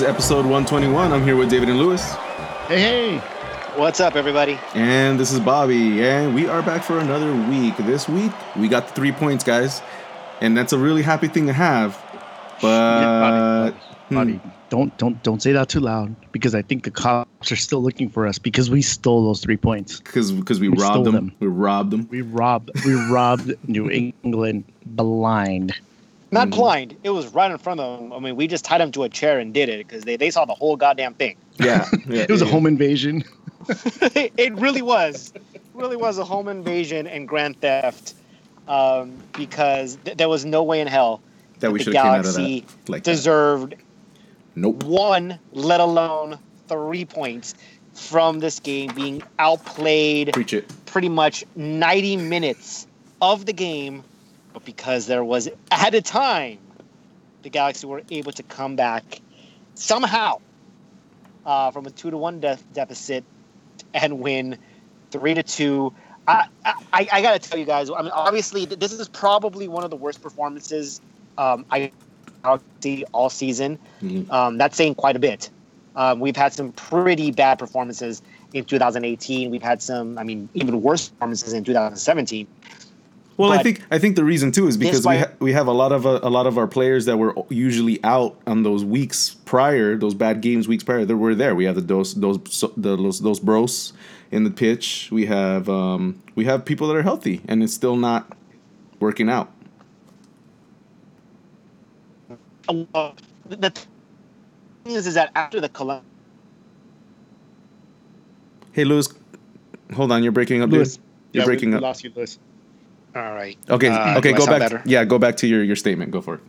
House. Welcome. This is episode 121. I'm here with David and Lewis. Hey, hey. What's up, everybody? And this is Bobby. And we are back for another week. This week, we got the three points, guys. And that's a really happy thing to have. But. Yeah, Bobby, Bobby, hmm. don't, don't, don't say that too loud because I think the cops are still looking for us because we stole those three points. Because because we, we robbed them. them. We robbed them. We robbed. We robbed New England blind. Not mm-hmm. blind. It was right in front of them. I mean, we just tied them to a chair and did it because they, they saw the whole goddamn thing. Yeah. yeah it was yeah. a home invasion. it really was. It really was a home invasion and grand theft um, because th- there was no way in hell that, we should come out of that. the Galaxy like deserved that. Nope. one, let alone three points from this game being outplayed Preach it. pretty much 90 minutes of the game but because there was at a time the Galaxy were able to come back somehow uh, from a two to one de- deficit and win three to two. I, I, I got to tell you guys. I mean, obviously, this is probably one of the worst performances um, I see all season. Mm-hmm. Um, that's saying quite a bit. Um, we've had some pretty bad performances in 2018. We've had some, I mean, even worse performances in 2017. Well, but I think I think the reason too is because we ha- we have a lot of uh, a lot of our players that were usually out on those weeks prior, those bad games weeks prior. That were there. We have the those those the, those those bros in the pitch. We have um, we have people that are healthy, and it's still not working out. Uh, the thing is, is that after the collapse. Hey, Lewis, hold on. You're breaking up, Lewis. Dude. You're yeah, breaking up. Lost you, Lewis. All right. Okay. Uh, okay. Go back. Better? Yeah. Go back to your your statement. Go for it.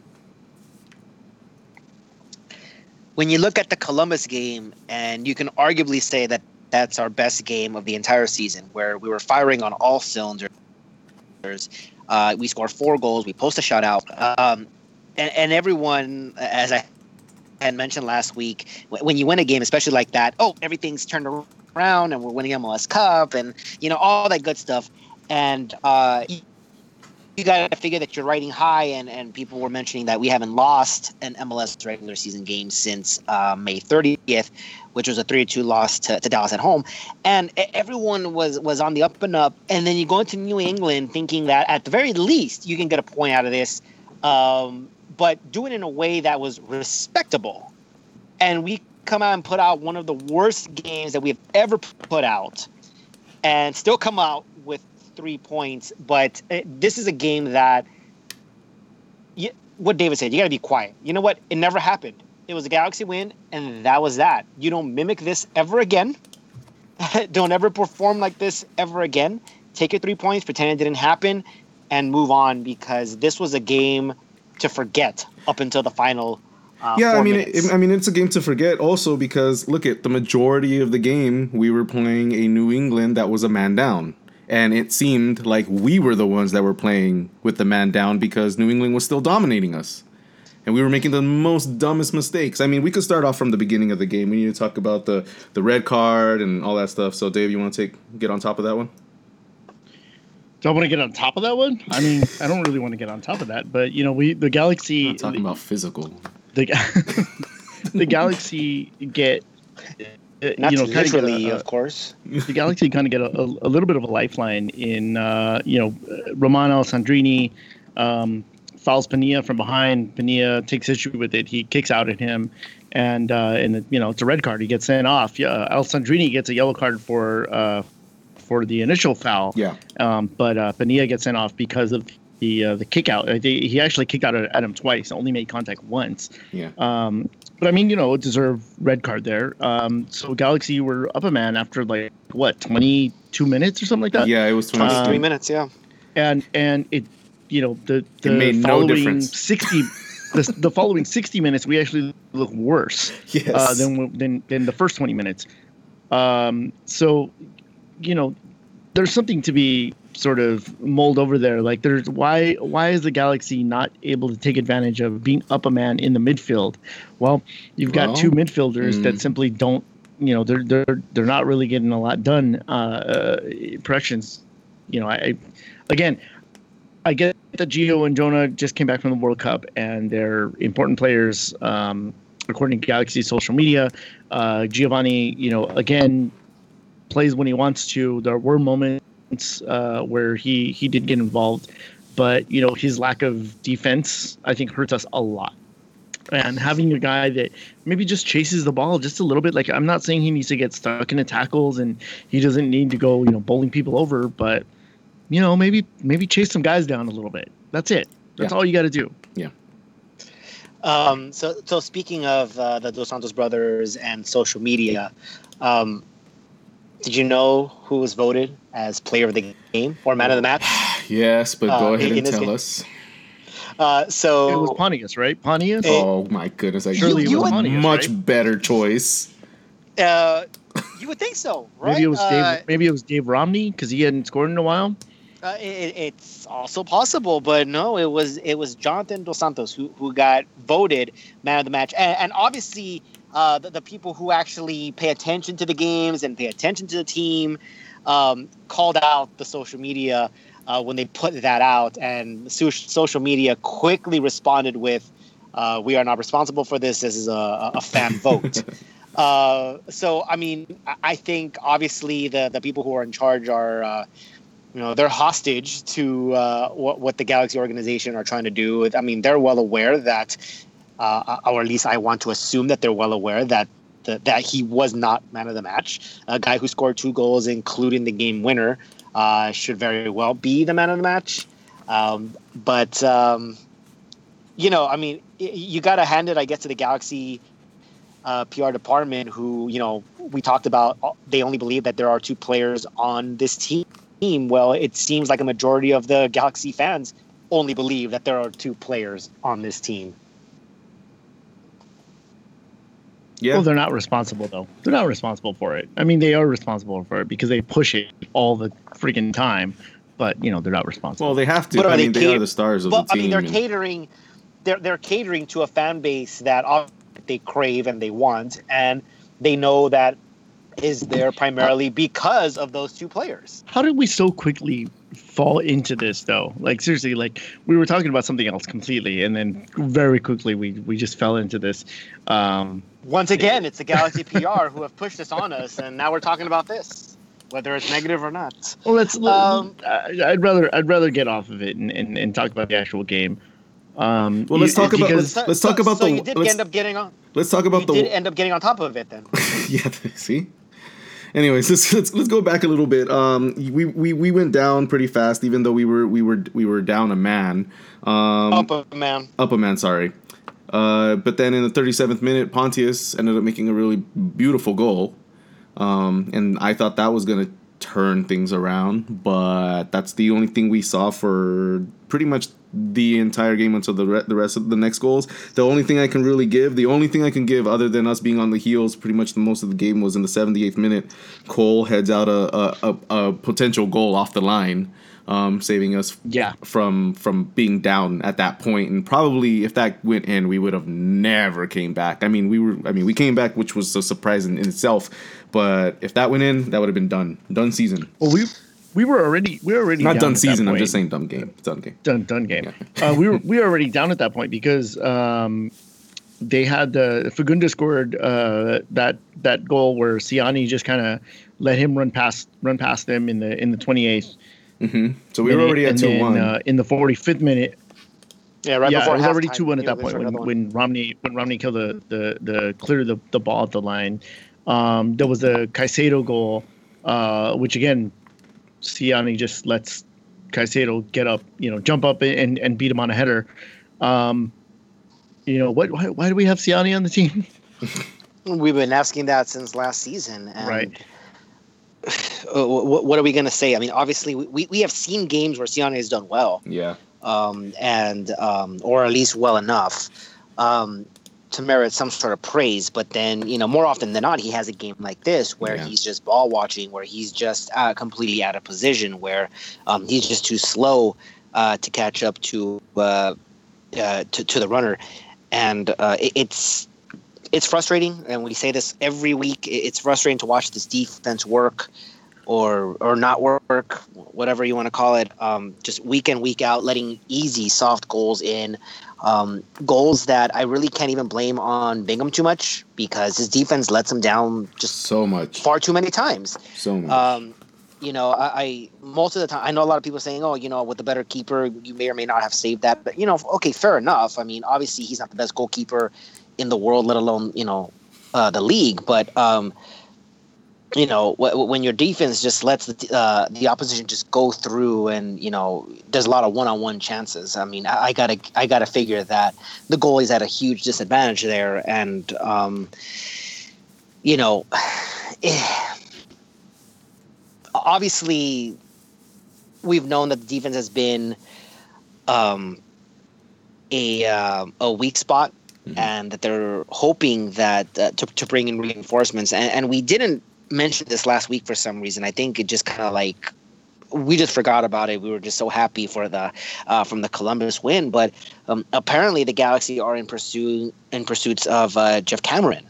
When you look at the Columbus game, and you can arguably say that that's our best game of the entire season, where we were firing on all cylinders. Uh, we scored four goals. We post a shutout. Um, and, and everyone, as I had mentioned last week, when you win a game, especially like that, oh, everything's turned around, and we're winning MLS Cup, and you know all that good stuff. And uh, you got to figure that you're riding high, and, and people were mentioning that we haven't lost an MLS regular season game since uh, May 30th, which was a 3-2 loss to, to Dallas at home. And everyone was was on the up and up. And then you go into New England thinking that at the very least you can get a point out of this, um, but do it in a way that was respectable. And we come out and put out one of the worst games that we've ever put out, and still come out three points, but it, this is a game that, you, what David said, you got to be quiet. You know what? It never happened. It was a Galaxy win, and that was that. You don't mimic this ever again. don't ever perform like this ever again. Take your three points, pretend it didn't happen, and move on because this was a game to forget up until the final uh, yeah, I mean, it, I mean, it's a game to forget. Also, because look at the majority of the game, we were playing a New England that was a man down and it seemed like we were the ones that were playing with the man down because New England was still dominating us. And we were making the most dumbest mistakes. I mean, we could start off from the beginning of the game. We need to talk about the, the red card and all that stuff. So, Dave, you want to take get on top of that one? Do I want to get on top of that one? I mean, I don't really want to get on top of that, but you know, we the Galaxy. talking about physical. The the Galaxy get uh, Not you know, literally, a, of course. The Galaxy kind of get a, a, little bit of a lifeline in, uh, you know, Romain Alessandrini um, fouls Penilla from behind. Penilla takes issue with it. He kicks out at him, and uh, and you know it's a red card. He gets sent off. Yeah, Alessandrini gets a yellow card for uh, for the initial foul. Yeah. Um, but uh, Penilla gets sent off because of the uh, the kick out. He actually kicked out at him twice. Only made contact once. Yeah. Um, but I mean, you know, deserve red card there. Um, so Galaxy were up a man after like what, twenty two minutes or something like that. Yeah, it was twenty three um, minutes. Yeah, and and it, you know, the the following no sixty. the, the following 60 minutes we actually look worse yes. uh, than, than than the first 20 minutes um, so you know there's something to be sort of mold over there. Like, there's why why is the Galaxy not able to take advantage of being up a man in the midfield? Well, you've got well, two midfielders mm. that simply don't. You know, they're they're they're not really getting a lot done. Uh, uh, impressions. You know, I, I again, I get that Gio and Jonah just came back from the World Cup and they're important players. Um, according to Galaxy social media. Uh, Giovani, you know, again, plays when he wants to. There were moments uh, where he he did get involved, but you know his lack of defense I think hurts us a lot. And having a guy that maybe just chases the ball just a little bit, like I'm not saying he needs to get stuck in the tackles and he doesn't need to go you know bowling people over, but you know maybe maybe chase some guys down a little bit. That's it. That's Yeah. all you got to do. Yeah. Um, so, so speaking of uh, the Dos Santos brothers and social media, um, did you know who was voted as player of the game or man of the match? Yes, but Uh, go ahead and tell game- us. Uh, so It was Pontius, right? Pontius. Eh, Oh my goodness! I Surely it was Pontius, much right? better choice. uh, you would think so, right? Maybe it was Uh, Dave. Maybe it was Dave Romney because he hadn't scored in a while. Uh, it, it's also possible, but no, it was it was Jonathan Dos Santos who, who got voted man of the match, and, and obviously uh, the, the people who actually pay attention to the games and pay attention to the team um, called out the social media uh, when they put that out, and so- social media quickly responded with, uh, "We are not responsible for this. This is a, a fan vote." Uh, so, I mean, I- think obviously the the people who are in charge are. Uh, you know they're hostage to uh, what, what the Galaxy organization are trying to do. I mean, they're well aware that, uh, or at least I want to assume that they're well aware that that, that he was not man of the match. A guy who scored two goals, including the game winner, uh, should very well be the man of the match. Um, but um, you know, I mean, you got to hand it, I guess, to the Galaxy uh, PR department, who you know we talked about. uh, They only believe that there are two players on this team, well, it seems like a majority of the Galaxy fans only believe that there are two players on this team. Yeah, Well, they're not responsible though. They're not responsible for it. I mean, they are responsible for it because they push it all the freaking time. But you know, they're not responsible. well, they have to. But I mean, they cater- are the stars of But the team. I mean, they're and- catering, they're they're catering to a fan base that ob- they crave and they want, and they know that is there primarily because of those two players. How did we so quickly fall into this though? Like seriously, like we were talking about something else completely, and then very quickly we we just fell into this. Um, Once again, it's the Galaxy PR who have pushed this on us, and now we're talking about this, whether it's negative or not. well, let's. Um, I- I'd rather I'd rather get off of it and, and, and talk about the actual game. Um, Well, let's you- talk about- because- So- Let's talk so- about so the- you did let's- end up getting on. Let's talk about You the. did end up getting on top of it then. yeah, see. Anyways, let's, let's let's go back a little bit. Um, we, we we went down pretty fast, even though we were we were we were down a man. Um, Up a man. up a man, sorry. Uh, but then in the 37th minute, Pontius ended up making a really beautiful goal. Um, and I thought that was going to turn things around, but that's the only thing we saw for pretty much the entire game until the, re- the rest of the next goals. The only thing I can really give, the only thing I can give other than us being on the heels pretty much the most of the game was in the 78th minute. Cole heads out a, a, a, a potential goal off the line. Um, saving us Yeah. from from being down at that point. point and probably if that went in we would have never came back i mean we were i mean we came back which was a surprise in, in itself but if that went in that would have been done done season well, we we were already we were already not down done at that season i'm just saying done game done game done done game. uh, we were we were already down at that point because um, they had the Fagunda scored uh, that that goal where Ciani just kind of let him run past run past them in the in the 28th. hmm so we were already at two one Uh, in the 45th minute. Yeah, right yeah, before it was already two one at that point when, when Romney when Romney killed the the the cleared the, the ball at the line. Um, there was the Caicedo goal, uh, which again, Ciani just lets Caicedo get up, you know, jump up and, and beat him on a header. Um, you know what? Why, why do we have Ciani on the team? We've been asking that since last season, and Right. uh, what, what are we going to say? I mean, obviously, we, we have seen games where Ciani has done well, yeah um, and um, or at least well enough um, to merit some sort of praise. But then, you know, more often than not, he has a game like this where Yeah. he's just ball watching, where he's just uh, completely out of position, where um, he's just too slow uh, to catch up to, uh, uh, to to the runner, and uh, it, it's it's frustrating. And we say this every week. It's frustrating to watch this defense work or or not work, whatever you want to call it, um, just week in week out, letting easy soft goals in. Um, goals that I really can't even blame on Bingham too much because his defense lets him down just So much. far too many times. So much. Um, you know, I, I most of the time I know a lot of people saying, "Oh, you know, with the better keeper, you may or may not have saved that." But you know, okay, fair enough. I mean, obviously he's not the best goalkeeper in the world, let alone you know uh, the league. But um, you know, when your defense just lets the uh, the opposition just go through, and you know, there's a lot of one-on-one chances. I mean, I, I gotta I gotta figure that the goalie's at a huge disadvantage there, and um, you know. obviously we've known that the defense has been um, a uh, a weak spot, Mhm. and that they're hoping that uh, to to bring in reinforcements. And, and we didn't mention this last week for some reason. I think it just kind of like we just forgot about it. We were just so happy for the uh, from the Columbus win, but um, apparently the Galaxy are in pursuit in pursuits of uh, Geoff Cameron,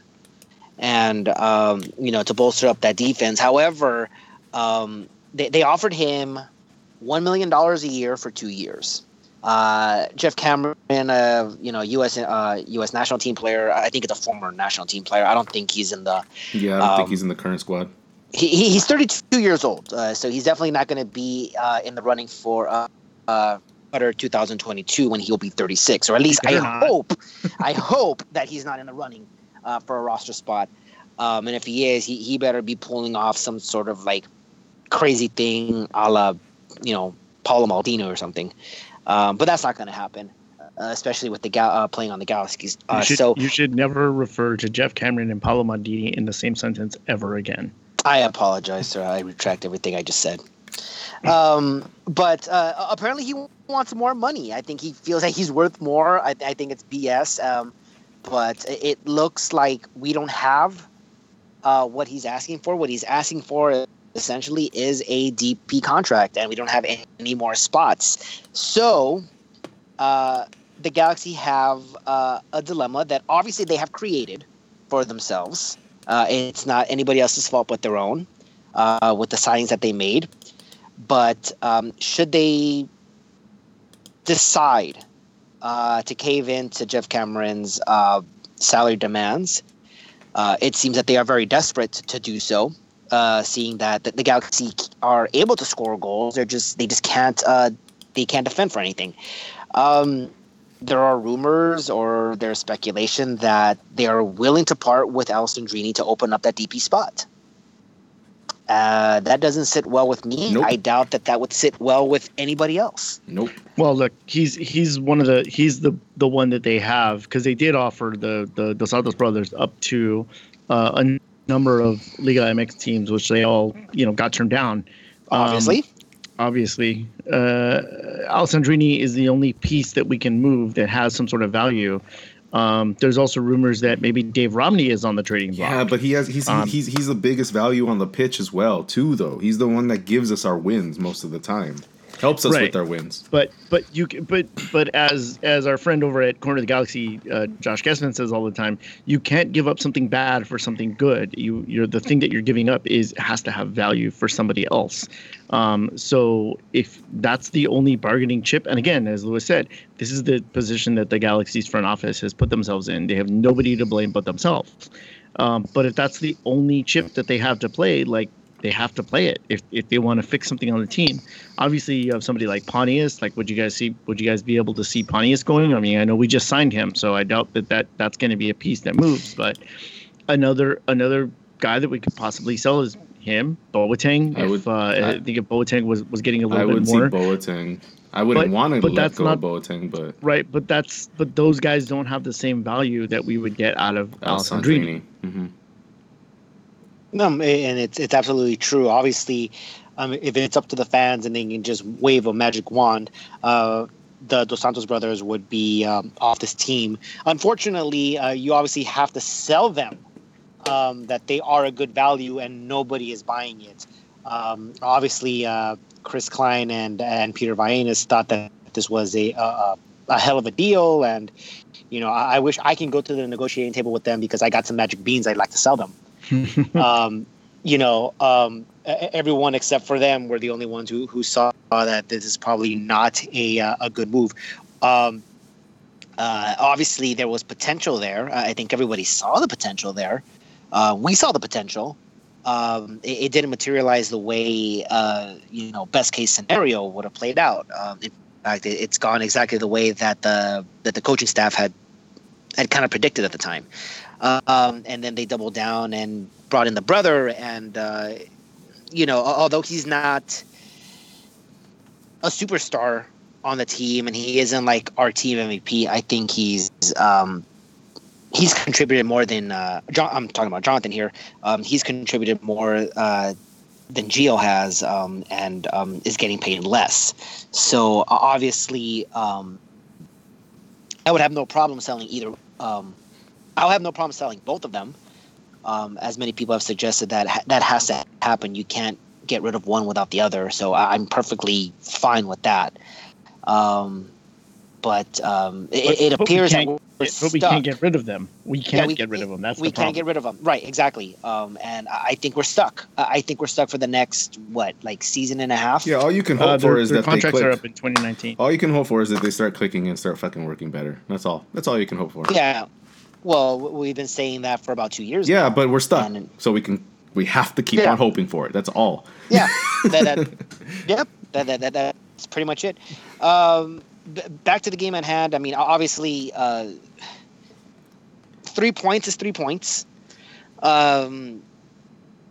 and um, you know to bolster up that defense. However, um, they, they offered him one million dollars a year for two years. Uh, Geoff Cameron, uh, you know, U.S. Uh, U.S. national team player. I think it's a former national team player. I don't think he's in the. yeah, I don't think um, he's in the current squad. He, he- he's 32 years old, uh, so he's definitely not going to be uh, in the running for uh, uh, Qatar 2022 when he'll be 36, or at least I not. hope. I hope that he's not in the running uh, for a roster spot. Um, and if he is, he, he better be pulling off some sort of like crazy thing, a la, you know, Paolo Maldini or something. Um, but that's not going to happen, uh, especially with the Gal- uh, playing on the Galaxies. You Uh, should, so you should never refer to Geoff Cameron and Paolo Maldini in the same sentence ever again. I apologize, sir. I retract everything I just said. Um, but uh, apparently he wants more money. I think he feels like he's worth more. I, I think it's BS. Um, but it looks like we don't have uh, what he's asking for. What he's asking for essentially is a DP contract, and we don't have any, more spots. So uh, the Galaxy have uh, a dilemma that obviously they have created for themselves. Uh, it's not anybody else's fault but their own uh, with the signings that they made. But um, should they decide uh, to cave in to Geoff Cameron's uh, salary demands, it seems that they are very desperate to do so. Uh, seeing that the, the Galaxy are able to score goals, they're just they just can't uh, they can't defend for anything. Um, there are rumors or there's speculation that they are willing to part with Alessandrini to open up that DP spot. Uh, that doesn't sit well with me. Nope. I doubt that that would sit well with anybody else. Nope. Well, look, he's he's one of the he's the the one that they have because they did offer the the Dos Santos brothers up to uh, a number of Liga MX teams, which they all you know got turned down. Um, Obviously, obviously, uh, Alessandrini is the only piece that we can move that has some sort of value. Um, there's also rumors that maybe Dave Romney is on the trading block. Yeah, but he has he's Um, he's he's the biggest value on the pitch as well too. Though he's the one that gives us our wins most of the time, helps us Right. with our wins. but but you but but as as our friend over at Corner of the Galaxy, uh, Josh Gessman says all the time, you can't give up something bad for something good. You you're the thing that you're giving up is has to have value for somebody else. Um, so if that's the only bargaining chip, and again, as Lewis said, this is the position that the Galaxy's front office has put themselves in. They have nobody to blame but themselves. Um, but if that's the only chip that they have to play, like they have to play it if, if they want to fix something on the team. Obviously, you have somebody like Pontius. Like, would you guys see? Would you guys be able to see Pontius going? I mean, I know we just signed him, so I doubt that, that that's going to be a piece that moves. But another another guy that we could possibly sell is him, Boateng. I If would- uh, I, I- think if Boateng was was getting a little would bit see more. Boateng. I wouldn't But- want to but let that's go not- Boateng, but Right, but that's but those guys don't have the same value that we would get out of Alessandrini. Alessandrini. hmm no, and it's it's absolutely true. Obviously, um, if it's up to the fans and they can just wave a magic wand, uh, the Dos Santos brothers would be um, off this team. Unfortunately, uh, you obviously have to sell them um, that they are a good value, and nobody is buying it. Um, obviously, uh, Chris Klein and and Peter Vagenas thought that this was a, a a hell of a deal, and you know I, I wish I can go to the negotiating table with them because I got some magic beans I'd like to sell them um, you know, um, everyone except for them were the only ones who, who saw that this is probably not a, uh, a good move. Um, Uh, obviously, there was potential there. I think everybody saw the potential there. Uh, we saw the potential. Um, it, it, didn't materialize the way uh, you know best case scenario would have played out. Um, in fact, it, it's gone exactly the way that the that the coaching staff had had kind of predicted at the time. Um, and then they doubled down and brought in the brother, and uh, you know, although he's not a superstar on the team and he isn't like our team MVP, I think he's um, he's contributed more than uh, John, I'm talking about Jonathan here. Um, he's contributed more uh, than Gio has, um, and um, is getting paid less. So obviously, um, I would have no problem selling either. I'll have no problem selling both of them. Um, as many people have suggested that ha- that has to happen. You can't get rid of one without the other. So I'm perfectly fine with that. Um, but um, it, but, it appears that we're but we can't get rid of them. We can't yeah, we, get rid of them. That's we the can't get rid of them. Right, exactly. Um, and I think we're stuck. I think we're stuck for the next what, like season and a half. Yeah, all you can hope uh, for is their that contracts they click. are up in 2019. All you can hope for is that they start clicking and start fucking working better. That's all. That's all you can hope for. Yeah. Well, we've been saying that for about two years. Yeah, now, but we're stuck. And, so we can we have to keep yeah. on hoping for it. That's all. Yeah. that, that, yep. That, that, that, that's pretty much it. Um, back to the game at hand. I mean, obviously, uh, three points is three points. Um,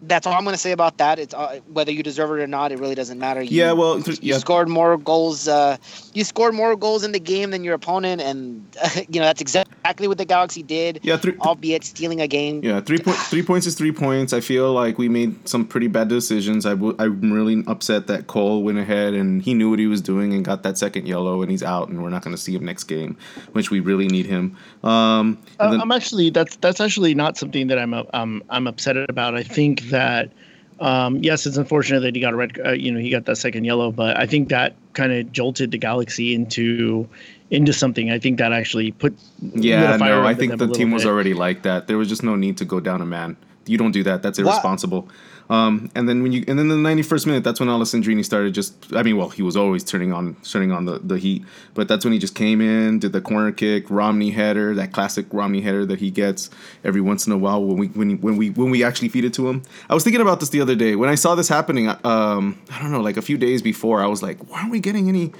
that's all I'm going to say about that. It's uh, whether you deserve it or not. It really doesn't matter. You, yeah, well, th- you yeah. scored more goals. Uh, you scored more goals in the game than your opponent, and uh, you know that's exactly what the Galaxy did. Yeah, three, albeit stealing a game. Yeah, three point three points is three points. I feel like we made some pretty bad decisions. I w- I'm really upset that Cole went ahead and he knew what he was doing and got that second yellow, and he's out, and we're not going to see him next game, which we really need him. Um, uh, then, I'm actually that's that's actually not something that I'm um, I'm upset about. I think that um, yes, it's unfortunate that he got a red. Uh, you know, he got that second yellow, but I think that kind of jolted the Galaxy into into something. I think that actually put yeah. No, I think the team bit. was already like that. There was just no need to go down a man. You don't do that. That's irresponsible. What? Um, and then when you and then the 91st minute, that's when Alessandrini started just. I mean, well, he was always turning on turning on the, the heat, but that's when he just came in, did the corner kick, Romney header, that classic Romney header that he gets every once in a while when we when he, when we when we actually feed it to him. I was thinking about this the other day when I saw this happening. Um, I don't know, like a few days before, I was like, why aren't we getting any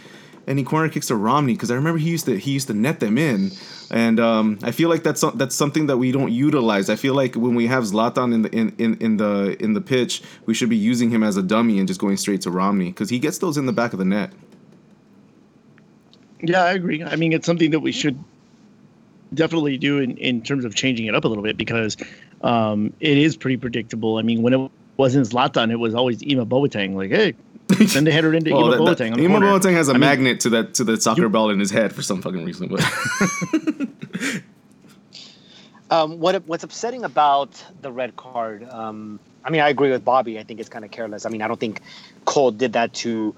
any corner kicks to Romney? Because I remember he used to he used to net them in and um, I feel like that's that's something that we don't utilize. I feel like when we have Zlatan in the in, in, in the in the pitch, we should be using him as a dummy and just going straight to Romney because he gets those in the back of the net. Yeah, I agree. I mean, it's something that we should definitely do in, in terms of changing it up a little bit because um, it is pretty predictable. I mean, when it wasn't Zlatan, it was always Ima Boateng. Like, hey, Send a header into well, Ima Boateng. That, Ima Boateng has a I magnet mean, to that to the soccer you, ball in his head for some fucking reason. But um, what what's upsetting about the red card? Um, I mean, I agree with Bobby. I think it's kind of careless. I mean, I don't think Cole did that to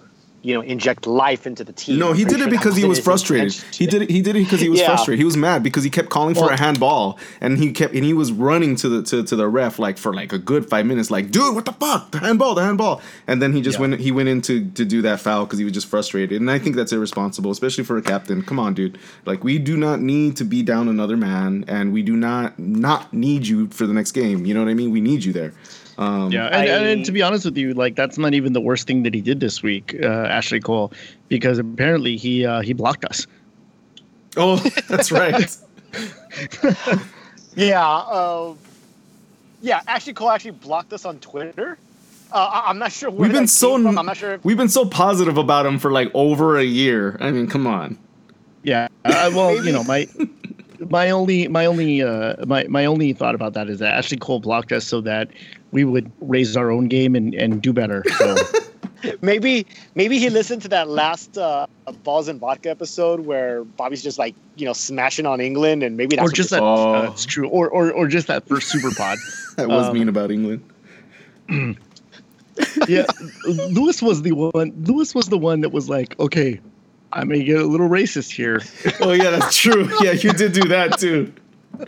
you know inject life into the team. No, he did it because he was frustrated. He did it. He did it because he was yeah. frustrated. He was mad because he kept calling well, for a handball, and he kept and he was running to the to, to the ref like for like a good five minutes, like dude, what the fuck, the handball, the handball, and then he just yeah. went he went in to, to do that foul because he was just frustrated, and I think that's irresponsible, especially for a captain. Come on, dude, like we do not need to be down another man, and we do not not need you for the next game. You know what I mean? We need you there. Um, yeah, and, I, and, and, to be honest with you, like that's not even the worst thing that he did this week, uh, Ashley Cole, because apparently he uh, he blocked us. Oh, that's right. yeah, uh, yeah. Ashley Cole actually blocked us on Twitter. Uh, I'm not sure. we've been so I'm not sure. If- we've been so positive about him for like over a year. I mean, come on. Yeah. Uh, well, you know, my my only my only uh, my my only thought about that is that Ashley Cole blocked us so that we would raise our own game and, and do better. So maybe maybe he listened to that last uh, balls and vodka episode where Bobby's just like you know smashing on England and maybe that's or just that oh. uh, it's true or, or or just that first super pod that was um, mean about England. yeah, Lewis was the one. Lewis was the one that was like, okay, I may get a little racist here. oh yeah, that's true. Yeah, you did do that too.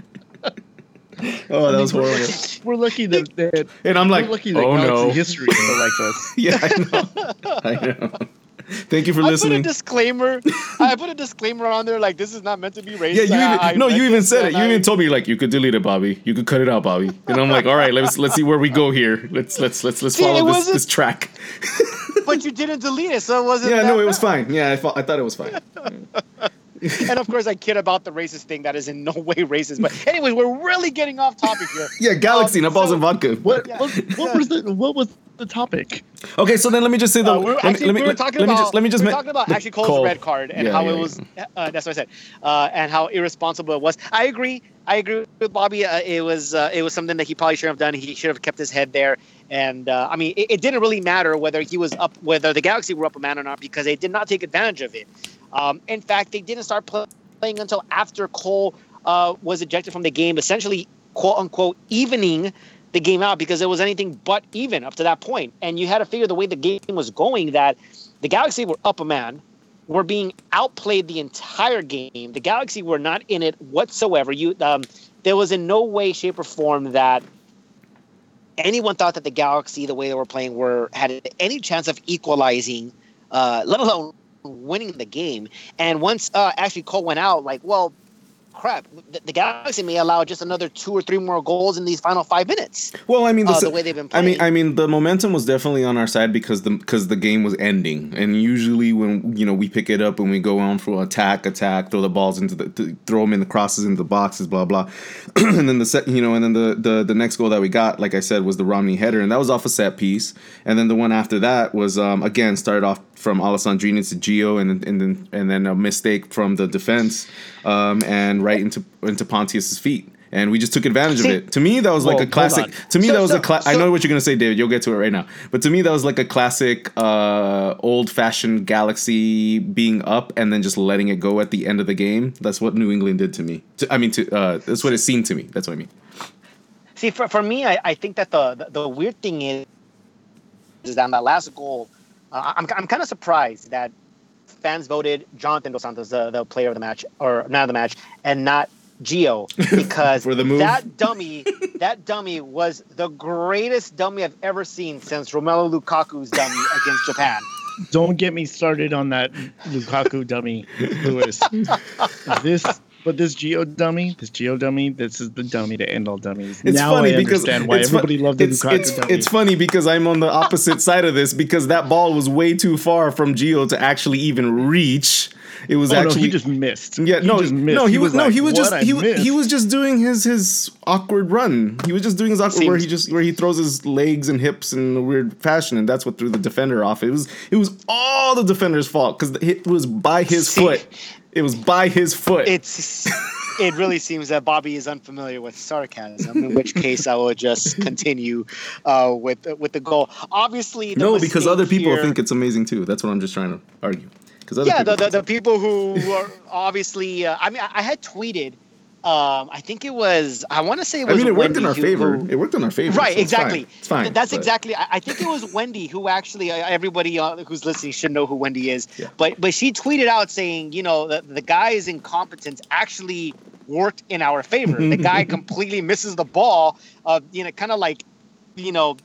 Oh, that was horrible. We're lucky that, that and I'm like, lucky that oh no, history likes us. yeah, I know. I know. Thank you for I put a listening. disclaimer. I put a disclaimer on there like this is not meant to be racist. Yeah, you even I no, you even said it. You I- even told me like you could delete it, Bobby. You could cut it out, Bobby. And I'm like, all right, let's let's see where we go here. Let's let's let's let's See, follow this this track. but you didn't delete it, so it wasn't. Yeah, that no, it was bad. fine. Yeah, I thought I thought it was fine. And of course, I kid about the racist thing. That is in no way racist. But anyway, we're really getting off topic here. Yeah, Galaxy, Um, not balls so- and vodka. What, Yeah. what what was the what was the topic? Okay, so then let me just say the. Uh, we're, let me, actually, let me, we were let, talking let me about just let me just we were ma- talking about the actually Cole's Cole. red card and Yeah, how yeah, it was. Uh, that's what I said, uh, and how irresponsible it was. I agree. I agree with Bobby. Uh, it was uh, it was something that he probably shouldn't have done. He should have kept his head there. And uh, I mean, it, it didn't really matter whether he was up, whether the Galaxy were up a man or not, because they did not take advantage of it. Um, in fact, they didn't start pl- playing until after Cole uh, was ejected from the game, essentially quote unquote evening the game out because it was anything but even up to that point. And you had to figure the way the game was going that the Galaxy were up a man, were being outplayed the entire game. The Galaxy were not in it whatsoever. You, um, there was in no way, shape, or form that anyone thought that the Galaxy, the way they were playing, were had any chance of equalizing, uh, let alone winning the game. And once uh, actually Cole went out, like, well, crap, the, the Galaxy may allow just another two or three more goals in these final five minutes. Well, I mean, the, Uh, the way they've been playing. I mean. I mean, the momentum was definitely on our side because the because the game was ending, and usually when you know we pick it up and we go on for attack, attack, throw the balls into the th- throw them in the crosses into the boxes, blah blah, and then the set, you know, and then the, the the next goal that we got, like I said, was the Romney header, and that was off a set piece, and then the one after that was um, again started off from Alessandrini to Gio, and and then and then a mistake from the defense, um, and right into into Pontius's feet. And we just took advantage See- of it. To me, that was like Whoa, a classic. To me, So- that was so- a cla- I know what you're gonna say, David. You'll get to it right now. But to me, that was like a classic, uh, old-fashioned Galaxy being up and then just letting it go at the end of the game. That's what New England did to me. To, I mean, to uh, that's what it seemed to me. That's what I mean. See, for, for me, I, I think that the, the the weird thing is is that on that last goal, uh, I'm I'm kind of surprised that fans voted Jonathan Dos Santos the, the player of the match or not of the match and not Gio because For the move? that dummy that dummy was the greatest dummy I've ever seen since Romelu Lukaku's dummy against Japan. Don't get me started on that Lukaku dummy, Lewis. this, but this Gio dummy, this Gio dummy, this is the dummy to end all dummies. It's now funny I because understand why it's fu- everybody loved it's, it's, it's funny because I'm on the opposite side of this because that ball was way too far from Gio to actually even reach. It was oh, no, actually he just missed. Yeah, He no, just missed. no, he, was, no, like, he was just I he, was he was just doing his his awkward run. He was just doing his awkward where he just where he throws his legs and hips in a weird fashion, and that's what threw the defender off. It was it was all the defender's fault because it was by his See, foot. It was by his foot. It's it really seems that Bobby is unfamiliar with sarcasm. In which case, I will just continue uh, with with the goal. Obviously, the no, because other people here- think it's amazing too. That's what I'm just trying to argue. Because yeah, people the, the, the people who are obviously. Uh, I mean, I, I had tweeted. Um, I think it was. I want to say it I mean, it worked Wendy in our who- favor. who- it worked in our favor. Right, so it's exactly. Fine. It's fine. That's but- exactly. I, I think it was Wendy who actually. Uh, everybody uh, who's listening should know who Wendy is. Yeah. But but she tweeted out saying, you know, the, the guy's incompetence actually worked in our favor. the guy completely misses the ball. Uh, you know, kind of like, you know.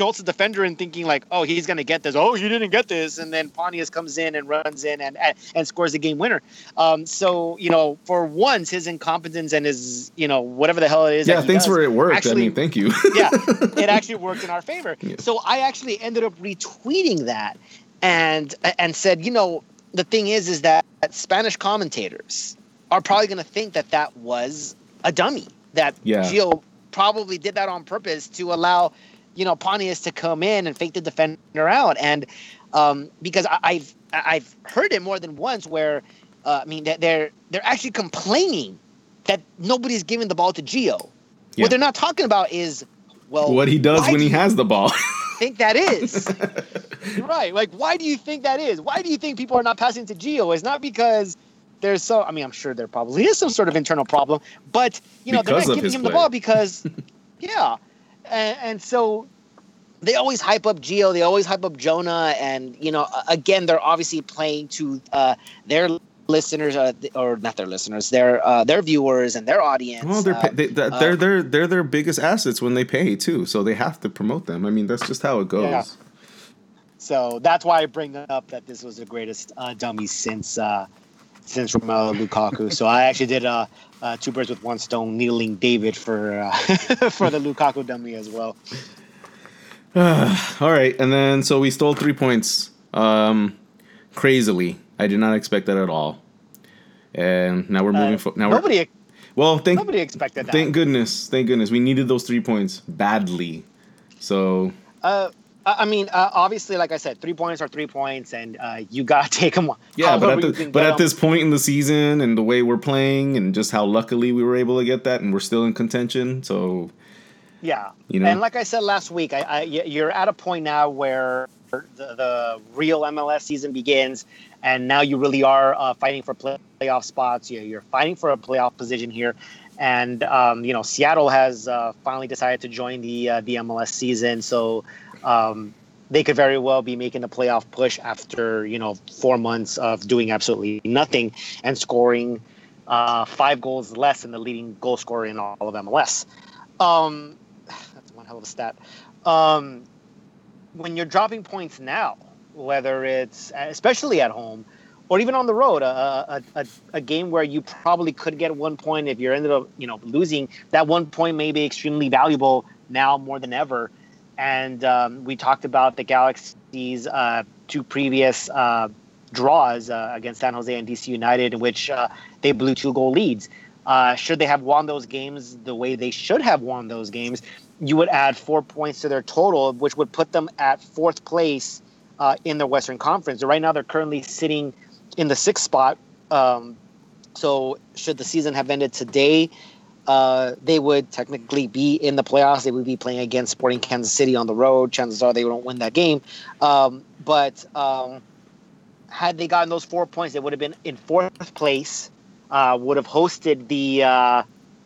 Jolts the defender and thinking like, oh, he's gonna get this. Oh, he didn't get this, and then Pontius comes in and runs in and and, scores the game winner. Um, so you know, for once, his incompetence and his you know whatever the hell it is. Yeah, thanks does, for it worked. actually- I mean, thank you. yeah, it actually worked in our favor. Yeah. So I actually ended up retweeting that and and said, you know, the thing is, is that Spanish commentators are probably going to think that that was a dummy. That Yeah. Gio probably did that on purpose to allow, you know, Pontius to come in and fake the defender out. And um, because I, I've I've heard it more than once where, uh, I mean, that they're they're actually complaining that nobody's giving the ball to Gio. Yeah. What they're not talking about is, well, what he does when do he has the ball. think that is right. Like, why do you think that is? Why do you think people are not passing to Gio? It's not because there's so. I mean, I'm sure there probably is some sort of internal problem, but you know, Because they're not giving him the ball because, yeah, and, and so they always hype up Gio. They always hype up Jonah, and you know, again, they're obviously playing to uh, their listeners, uh, or not their listeners, their uh, their viewers and their audience. Well, they're uh, pa- they, that- they're they're they're their biggest assets when they pay too, so they have to promote them. I mean, that's just how it goes. Yeah. So that's why I bring up that this was the greatest uh, dummy since uh, since Romelu Lukaku. so I actually did uh, uh, two birds with one stone, needling David for uh, for the Lukaku dummy as well. All right, and then so we stole three points. Um, crazily, I did not expect that at all. And now we're moving. Uh, fo- now nobody, we're well. Thank nobody expected that. thank goodness, thank goodness. We needed those three points badly. So Uh, I mean, uh, obviously, like I said, three points are three points, and uh, you gotta take them. yeah, but at, the, but at this point in the season and the way we're playing and just how luckily we were able to get that, and we're still in contention. So yeah, you know. and like I said last week, I, I you're at a point now where the, the real MLS season begins, and now you really are uh, fighting for play- playoff spots. You're, you're fighting for a playoff position here, and um, you know Seattle has uh, finally decided to join the uh, the MLS season, so. Um, they could very well be making the playoff push after you know four months of doing absolutely nothing and scoring uh, five goals less than the leading goal scorer in all of MLS. Um, that's one hell of a stat. Um, when you're dropping points now, whether it's especially at home or even on the road, a, a, a, a game where you probably could get one point if you ended up you know losing, that one point may be extremely valuable now more than ever. And um, we talked about the Galaxy's uh, two previous uh, draws uh, against San Jose and DC United, in which uh, they blew two goal leads. Uh, should they have won those games the way they should have won those games, you would add four points to their total, which would put them at fourth place uh, in the Western Conference. Right now, they're currently sitting in the sixth spot. Um, so, should the season have ended today, uh, they would technically be in the playoffs. They would be playing against Sporting Kansas City on the road. Chances are they won't win that game. Um, but um, had they gotten those four points, they would have been in fourth place. Uh, would have hosted the uh,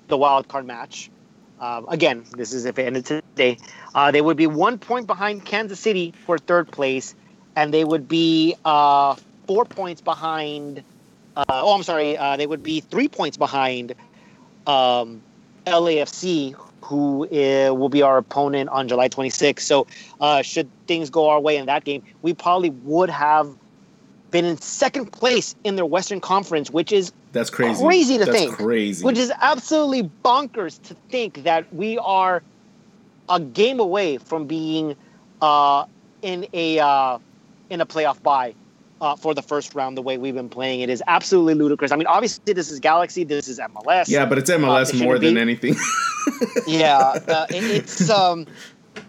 the wild card match. Um, again, this is if it ended today. Uh, they would be one point behind Kansas City for third place, and they would be uh, four points behind. Uh, oh, I'm sorry. Uh, they would be three points behind um, LAFC, who uh, will be our opponent on July 26th. So, uh, should things go our way in that game, we probably would have been in second place in their Western Conference, which is that's crazy. Crazy to that's think. Crazy. Which is absolutely bonkers to think that we are a game away from being uh, in a uh, in a playoff bye uh, for the first round. The way we've been playing it is absolutely ludicrous. I mean, obviously this is Galaxy, this is MLS. yeah, but it's MLS it more than be. anything. yeah, uh, it, it's um,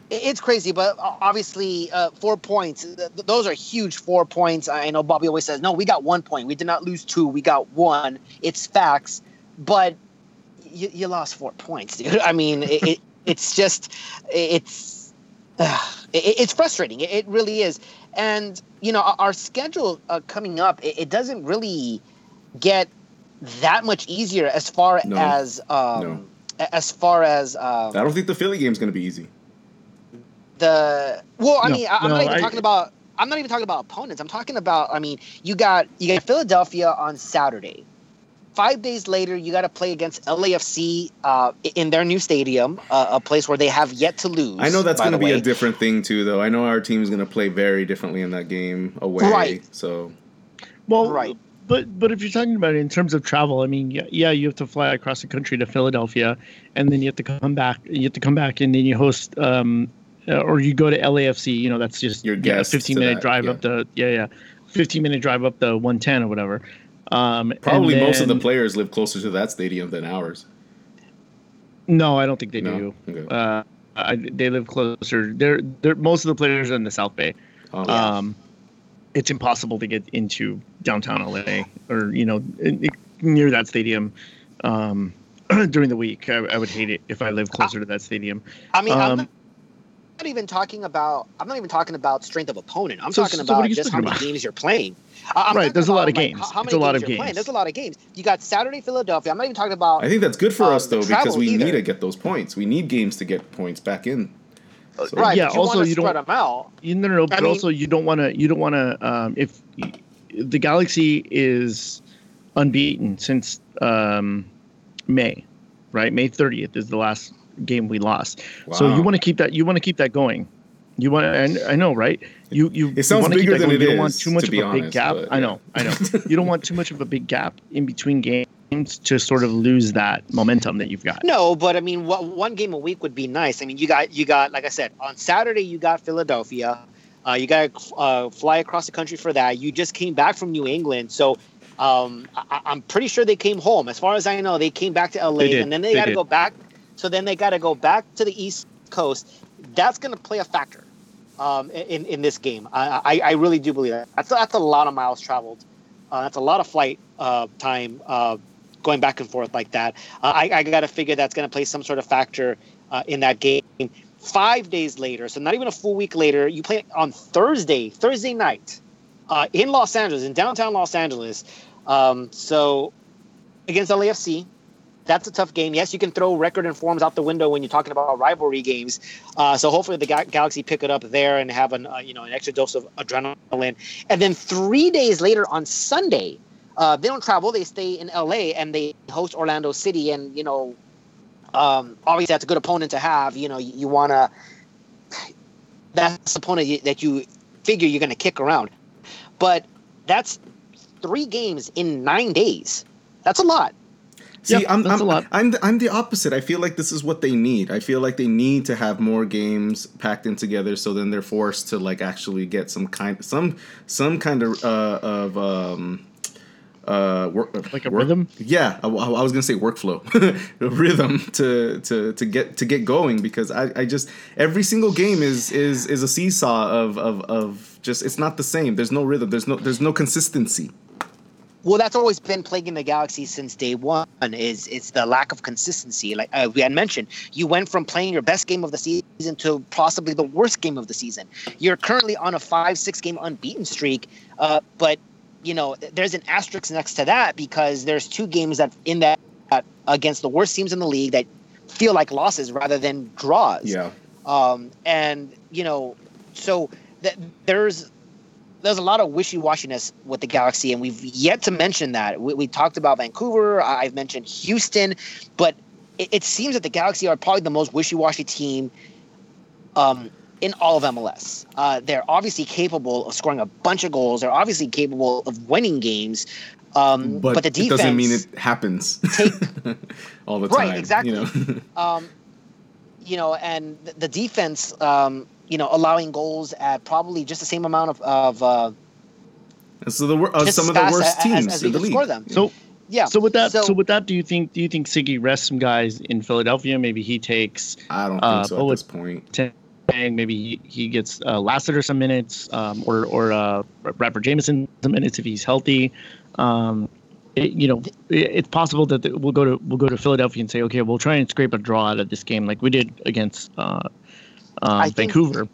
it- it's crazy, but uh, obviously uh, four points. th- th- Those are huge four points. I know Bobby always says, "No, we got one point. We did not lose two. We got one." It's facts, but you, you lost four points, dude. I mean, it, it, it's just it's uh, it, it's frustrating. It really is. And you know, our, our schedule uh, coming up, it, it doesn't really get that much easier as far No. as um, No. as far as um, I don't think the Philly game's gonna be easy. the well i No, mean I, i'm no, not even I- talking about i'm not even talking about opponents i'm talking about i mean you got you got philadelphia on saturday five days later you got to play against lafc uh, in their new stadium uh, a place where they have yet to lose I know that's gonna the be a different thing too, though. I know our team is gonna play very differently in that game away. Right. So Well, Right. But but if you're talking about it in terms of travel, I mean, yeah, yeah, you have to fly across the country to Philadelphia, and then you have to come back. You have to come back, and then you host, um, uh, or you go to LAFC. You know, that's just Your yeah, a 15 minute that, drive yeah. up the yeah yeah, 15 minute drive up the 110 or whatever. Um, and probably most of the players live closer to that stadium than ours. No, I don't think they No? do. Okay. Uh, I, they live closer. They're they're most of the players are in the South Bay. Oh, Um, it's impossible to get into downtown LA or you know near that stadium um, during the week. I, I would hate it if I lived closer to that stadium. i mean i'm um, not not even talking about i'm not even talking about strength of opponent i'm So- talking so about you just how talking many about? games you're playing I- I'm Right, there's a lot about, of like, games. how- how It's many a lot of you're playing. games. there's a lot of games you got saturday philadelphia i'm not even talking about I think that's good for um, us though because we either. need to get those points. We need games to get points back in. So- right Yeah, but you also, want to you don't- spread them out You no, no, no but mean- also you don't want to. You don't want to. Um, if the Galaxy is unbeaten since um, May, right? May 30th is the last game we lost. So you want to keep that. You want to keep that going. You want? and I know, right? You you. It sounds you wanna keep bigger that than going. it You don't is, want too much to of be a big gap. but, I know, I know. you don't want too much of a big gap in between games to sort of lose that momentum that you've got. No, but I mean, wha- one game a week would be nice. I mean, you got you got like I said on Saturday you got Philadelphia. Uh, you got to uh, fly across the country for that. You just came back from New England, so um, I- I'm pretty sure they came home. As far as I know, they came back to LA, and then they, They got to go back. So then they got to go back to the East Coast. That's going to play a factor um, in in this game. I, I, I really do believe that. That's that's a lot of miles traveled. Uh, that's a lot of flight uh, time uh, going back and forth like that. Uh, I, I got to figure that's going to play some sort of factor uh, in that game. Five days later, so not even a full week later, you play on Thursday, Thursday night, uh, in Los Angeles, in downtown Los Angeles. Um, so against LAFC, that's a tough game. Yes, you can throw record and forms out the window when you're talking about rivalry games. Uh, so hopefully the Ga- Galaxy pick it up there and have an uh, you know an extra dose of adrenaline. And then three days later on Sunday, uh, they don't travel; they stay in LA and they host Orlando City. And you know, um, obviously that's a good opponent to have. You know, you, you want to. That's the opponent that you figure you're going to kick around, but that's three games in nine days. That's a lot. See, Yeah, I'm that's I'm, a lot. I'm the, I'm the opposite. I feel like this is what they need. I feel like they need to have more games packed in together, so then they're forced to like actually get some kind some some kind of uh, of um uh work Like a work- rhythm? Yeah, I, I was gonna say workflow, rhythm to to to get to get going because I I just every single game is is is a seesaw of of of just it's not the same. There's no rhythm. There's no there's no consistency. Well, that's always been plaguing the Galaxy since day one. Is it's the lack of consistency. Like uh, we had mentioned, you went from playing your best game of the season to possibly the worst game of the season. You're currently on a five, six game unbeaten streak, uh, but you know there's an asterisk next to that because there's two games that in that against the worst teams in the league that feel like losses rather than draws. Yeah. Um, and you know, so th- there's there's a lot of wishy-washiness with the Galaxy, and we've yet to mention that. We, we talked about Vancouver. I- I've mentioned Houston, but it, it seems that the Galaxy are probably the most wishy-washy team um, in all of MLS. Uh, they're obviously capable of scoring a bunch of goals. They're obviously capable of winning games. Um, but, but, the defense it doesn't mean it happens take- all the time. Right, exactly. You know? um, you know, and the, the defense, um, you know, allowing goals at probably just the same amount of, of uh, so the wor- uh, some of the worst as- teams as in the league. score them. So yeah. so with that so, So- with that, do you think do you think Sigi rests some guys in Philadelphia? Maybe he takes I don't think Uh, so but at this point. Tang. Maybe he, he gets uh, Lassiter some minutes, um, or or uh, Rapper Jamieson some minutes if he's healthy. Um, it, you know, it, it's possible that the, we'll go to we'll go to Philadelphia and say, okay, we'll try and scrape a draw out of this game, like we did against uh, uh, I think- Vancouver.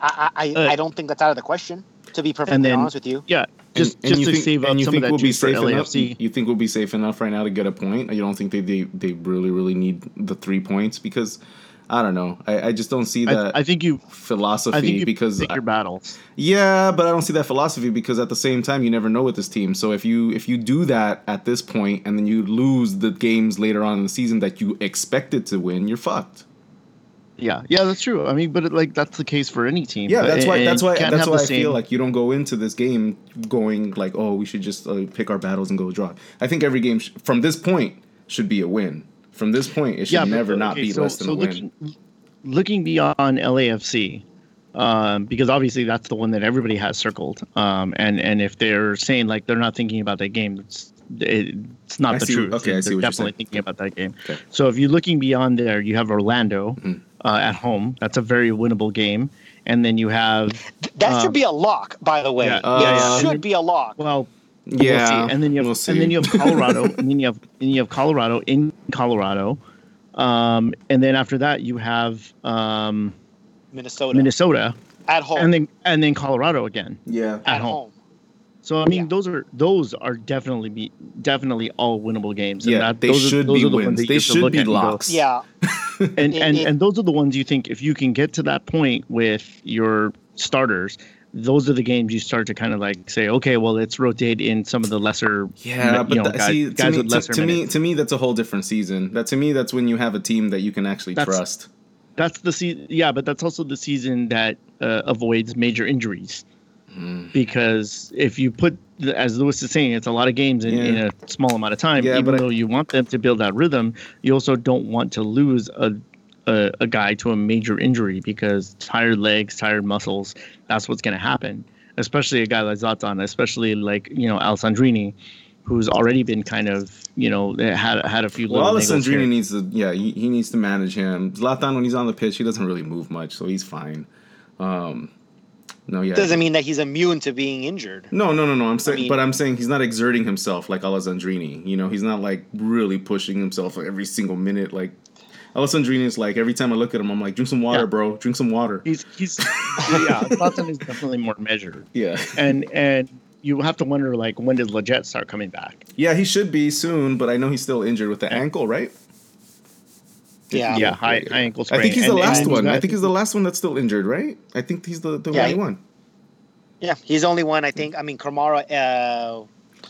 I, I, Uh, I don't think that's out of the question. To be perfectly then- honest with you, Yeah, just and, and just you to think, save up and you some think of that we'll be juice for safe enough? LAFC. You think we'll be safe enough right now to get a point? You don't think they they, they really really need the three points because I don't know. I, I just don't see that I, I think you philosophy I think you because pick your battles. Yeah, but I don't see that philosophy because at the same time you never know with this team. So if you if you do that at this point and then you lose the games later on in the season that you expected to win, you're fucked. Yeah, yeah, that's true. I mean, but it, like that's the case for any team. Yeah, But- that's why and that's why that's why I feel like you don't go into this game going like, "Oh, we should just uh, pick our battles and go draw." I think every game sh- from this point should be a win. From this point, it should but- never not okay, be so- less than so a win. looking, Looking beyond LAFC, um, because obviously that's the one that everybody has circled. Um, and and if they're saying like they're not thinking about that game, it's it's not I the see- truth. okay, I They're see what you're definitely thinking about that game. Okay. So if you're looking beyond there, you have Orlando Mhm. Uh, at home. That's a very winnable game. And then you have that Um, should be a lock. By the way, yeah, it yeah, yeah. should be a lock. well, yeah, We'll see. And then you have we'll and then you have Colorado, and then you have and you have Colorado in Colorado, um, and then after that you have um, Minnesota Minnesota, at home. and then and then Colorado again yeah. at at home. home. So I mean, Yeah. those are those are definitely be definitely all winnable games. Yeah, that, they those should are, those be are the wins. Ones that They you should look be at and locks. Yeah, and It- and and those are the ones you think if you can get to that point with your starters. Those are the games you start to kind of like say, okay, well, let's rotate in some of the lesser, Yeah, but know, that- guys, see, to guys me, to, to me, to me, that's a whole different season. That to me, that's when you have a team that you can actually That's- trust. that's the season. Yeah, but that's also the season that uh, avoids major injuries. Mm. Because if you put, as Lewis is saying, it's a lot of games in, in a small amount of time. Yeah, even but I- though you want them to build that rhythm, you also don't want to lose a, a a guy to a major injury because tired legs, tired muscles. That's what's going to happen. Especially a guy like Zlatan, especially like you know Alessandrini, who's already been kind of you know had had a few. Well, little niggles here. Alessandrini needs to, yeah, he, he needs to manage him. Zlatan, when he's on the pitch, he doesn't really move much, so he's fine. Um, no, yeah. Doesn't mean that he's immune to being injured. No, no, no, no. I'm saying, mean- but I'm saying he's not exerting himself like Alessandrini. You know, he's not like really pushing himself every single minute. Like Alessandrini is like every time I look at him, I'm like, drink some water, Yeah. bro. Drink some water. He's he's yeah. Zlatan is definitely more measured, Yeah, and and you have to wonder like when did Lletget start coming back? yeah, he should be soon, but I know he's still injured with the Yeah. ankle, right? Yeah. yeah, high, high ankle sprain. I think he's the last and one. I think he's the last one that's still injured, right? I think he's the, the Yeah, only one. Yeah, he's the only one. I think. I mean, Kamara uh,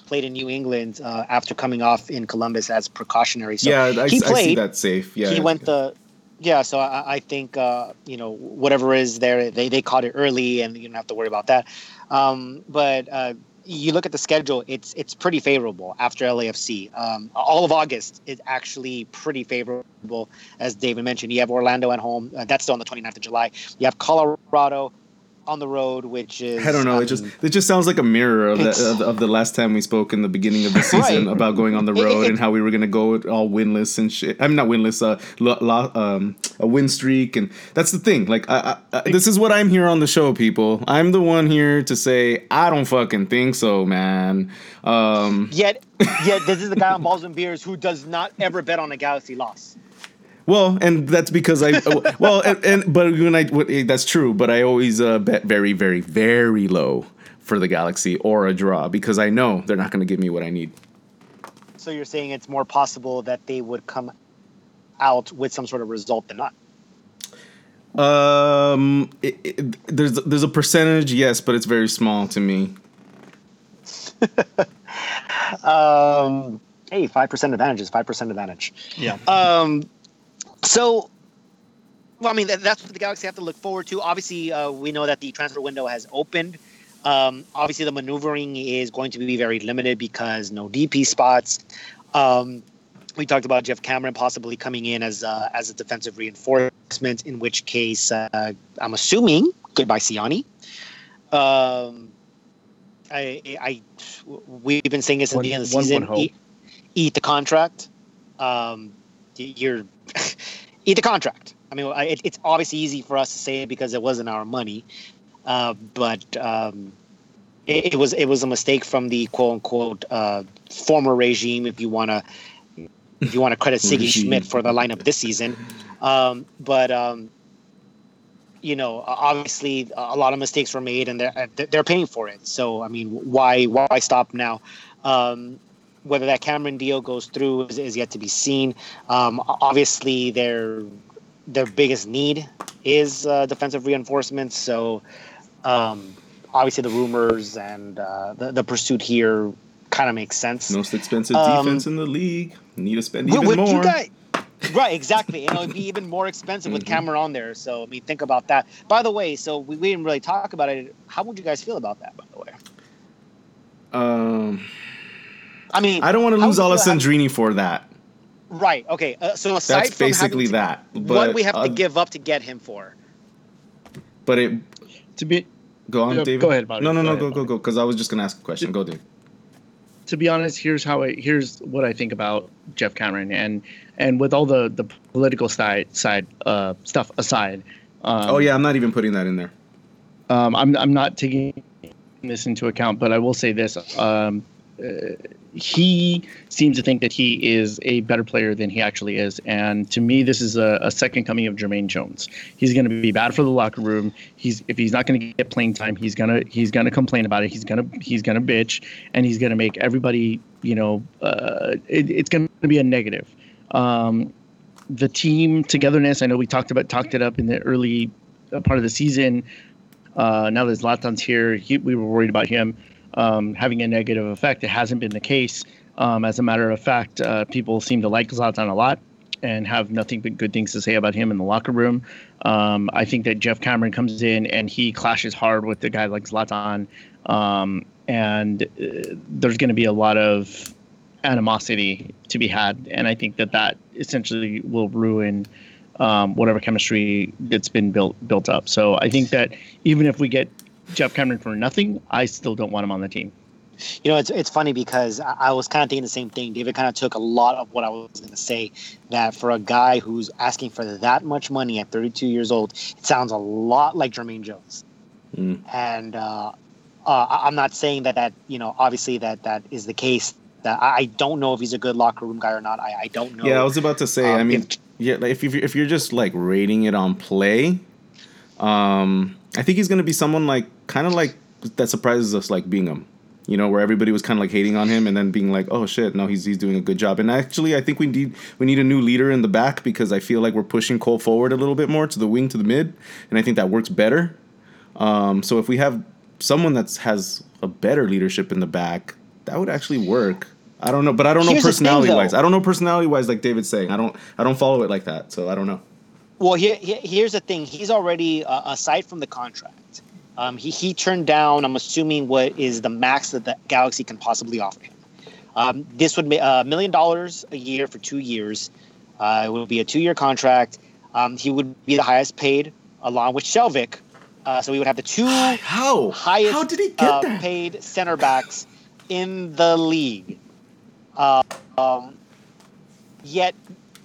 played in New England uh, after coming off in Columbus as precautionary. So yeah, I, he I see played. that safe. Yeah, he went the. Yeah, so I, I think uh, you know whatever is there, they they caught it early, and you don't have to worry about that. Um, but uh, you look at the schedule; it's it's pretty favorable after LAFC. Um, all of August is actually pretty favorable, as David mentioned. You have Orlando at home; uh, that's still on the 29th of July. You have Colorado on the road, which is I don't know. um, It just it just sounds like a mirror of the, of, of the last time we spoke in the beginning of the season Right. about going on the It- it- road it- and how we were gonna go all winless and shit. I'm not winless. Uh, lo, lo, um, a win streak, and that's the thing. Like, I, I, I, this is what I'm here on the show, people. I'm the one here to say I don't fucking think so, man. Um, Yet, yet this is the guy on Balls and Beers who does not ever bet on a Galaxy loss. Well, and that's because I well, and, and but when I eh, that's true, but I always uh, bet very, very, very low for the Galaxy or a draw because I know they're not going to give me what I need. So you're saying it's more possible that they would come out with some sort of result than not. Um, it, it, there's there's a percentage, yes, but it's very small to me. Um, hey, five percent advantage is five percent advantage. yeah. Um, so, well, I mean, that, that's what the Galaxy have to look forward to. Obviously, uh, we know that the transfer window has opened. Um, obviously, the maneuvering is going to be very limited because no DP spots. Um, we talked about Geoff Cameron possibly coming in as uh, as a defensive reinforcement. In which case, uh, I'm assuming goodbye Ciani. Um, I, I, we've been saying this at One- the end of the one season. Eat, eat the contract. Um, you're eat the contract. I mean, it, it's obviously easy for us to say it because it wasn't our money, uh, but um, it, it was it was a mistake from the quote unquote uh, former regime. If you want to, if you want to credit Sigi Schmidt for the lineup this season, um, but um, you know, obviously a lot of mistakes were made, and they're they're paying for it. So I mean, why why stop now? Um, whether that Cameron deal goes through is, is yet to be seen. Um, obviously, their their biggest need is uh, defensive reinforcements. So, um, obviously, the rumors and uh, the, the pursuit here kind of makes sense. Most expensive Um, defense in the league. Need to spend even would more. you guys- right, exactly. And it would be even more expensive with Mhm. Cameron on there. So, I mean, think about that. By the way, so we, we didn't really talk about it. How would you guys feel about that, by the way? um, I mean, I don't want to lose would you feel- Alessandrini for that. Right. Okay. Uh, so aside That's from basically having to- that. what we have uh, to give up to get him for? But it To be go on, Yeah, David. go ahead, Bobby. No, no, Go no, ahead, go, go, go. Because I was just gonna ask a question. Go, Dave. to be honest, here's how I here's what I think about Geoff Cameron and and with all the the political side side uh, stuff aside. Um, oh yeah, I'm not even putting that in there. Um, I'm I'm not taking this into account, but I will say this: um, uh, he seems to think that he is a better player than he actually is, and to me, this is a, a second coming of Jermaine Jones. He's going to be bad for the locker room. He's if he's not going to get playing time, he's gonna he's gonna complain about it. He's gonna he's gonna bitch, and he's gonna make everybody you know uh, it, it's going to be a negative. Um, the team togetherness. I know we talked about talked it up in the early uh, part of the season. Uh, now that Zlatan's here, he, we were worried about him um, having a negative effect. It hasn't been the case. Um, as a matter of fact, uh, people seem to like Zlatan a lot, and have nothing but good things to say about him in the locker room. Um, I think that Geoff Cameron comes in and he clashes hard with a guy like Zlatan, um, and uh, there's going to be a lot of animosity to be had, and I think that that essentially will ruin um, whatever chemistry that's been built built up. So I think that even if we get Geoff Cameron for nothing, I still don't want him on the team. You know, it's it's funny because I, was kind of thinking the same thing. David kind of took a lot of what I was going to say. That for a guy who's asking for that much money at 32 years old, it sounds a lot like Jermaine Jones. Mm. And uh, uh, I'm not saying that that you know, obviously that that is the case. That I don't know if he's a good locker room guy or not. I, I don't know. Yeah, I was about to say. Um, I mean, if, yeah, like if you if you're just like rating it on play, um, I think he's gonna be someone like kind of like that surprises us, like Bingham you know, where everybody was kind of like hating on him and then being like, "Oh shit, no, he's he's doing a good job." And actually, I think we need we need a new leader in the back because I feel like we're pushing Cole forward a little bit more to the wing to the mid, and I think that works better. Um, so if we have someone that has a better leadership in the back, that would actually work. I don't know, but I don't Here's know personality thing, wise. I don't know personality wise, like David's saying. I don't I don't follow it like that, so I don't know. Well, here, here's the thing. He's already uh, aside from the contract um, he, he turned down, I'm assuming, what is the max that the Galaxy can possibly offer him. Um, this would be a uh, million dollars a year for two years. Uh, it would be a two year contract. Um, he would be the highest paid, along with Skjelvik. Uh, so we would have the two How? highest How did he get uh, paid center backs in the league. Uh, um, yet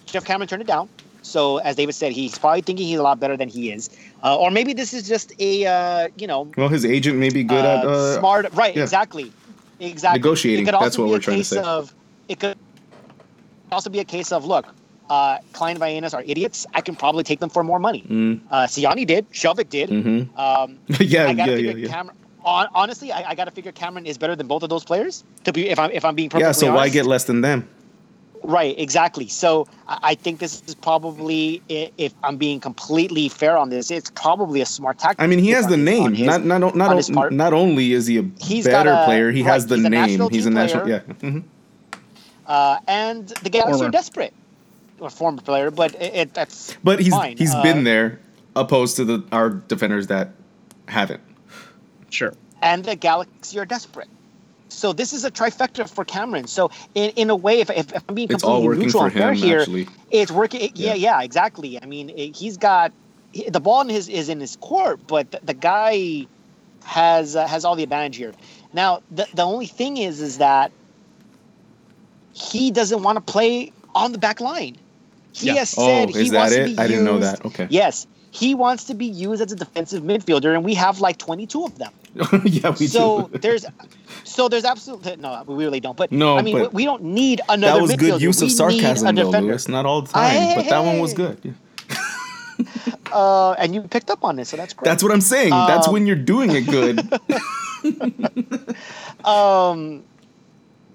Geoff Cameron turned it down. So as David said, he's probably thinking he's a lot better than he is. Uh, or maybe this is just a uh, you know. Well, his agent may be good uh, at uh, smart. Right. Yeah. Exactly. Exactly. Negotiating. That's what we're trying to say. Of, it could also be a case of look. Uh, Klein Vagenas are idiots. I can probably take them for more money. Mm. Uh, Ciani did. Skjelvik did. Mm-hmm. Um, yeah, I gotta yeah, yeah, yeah. Cameron, on, honestly, I, I got to figure Cameron is better than both of those players. To be, if I'm if I'm being perfectly yeah. So honest. why get less than them? Right, exactly. So I think this is probably, if I'm being completely fair on this, it's probably a smart tactic. I mean, he has the name. His, not not not, not, not only is he a he's better a, player, he right, has the he's name. He's a national. Player, yeah. Mm-hmm. Uh, and the Galaxy former. are desperate. Or former player, but it, it that's. But he's fine. he's uh, been there, opposed to the our defenders that haven't. Sure. And the Galaxy are desperate. So this is a trifecta for Cameron. So in, in a way, if, if, I'm being completely neutral and fair here, actually. it's working. It, yeah. yeah, yeah, exactly. I mean, it, he's got the ball in his is in his court, but the, the guy has uh, has all the advantage here. Now, the the only thing is, is that he doesn't want to play on the back line. He yeah. has said oh, he wants it? to be I didn't know that. Okay. Yes, he wants to be used as a defensive midfielder, and we have like 22 of them. yeah, we so do. there's, so there's absolutely no, we really don't. But no, I mean, but we don't need another. That was midfielder. good use of we sarcasm, though, Lewis. Not all the time, hey, but that one was good. Yeah. uh, and you picked up on this, so that's great. That's what I'm saying. Um, that's when you're doing it good. um,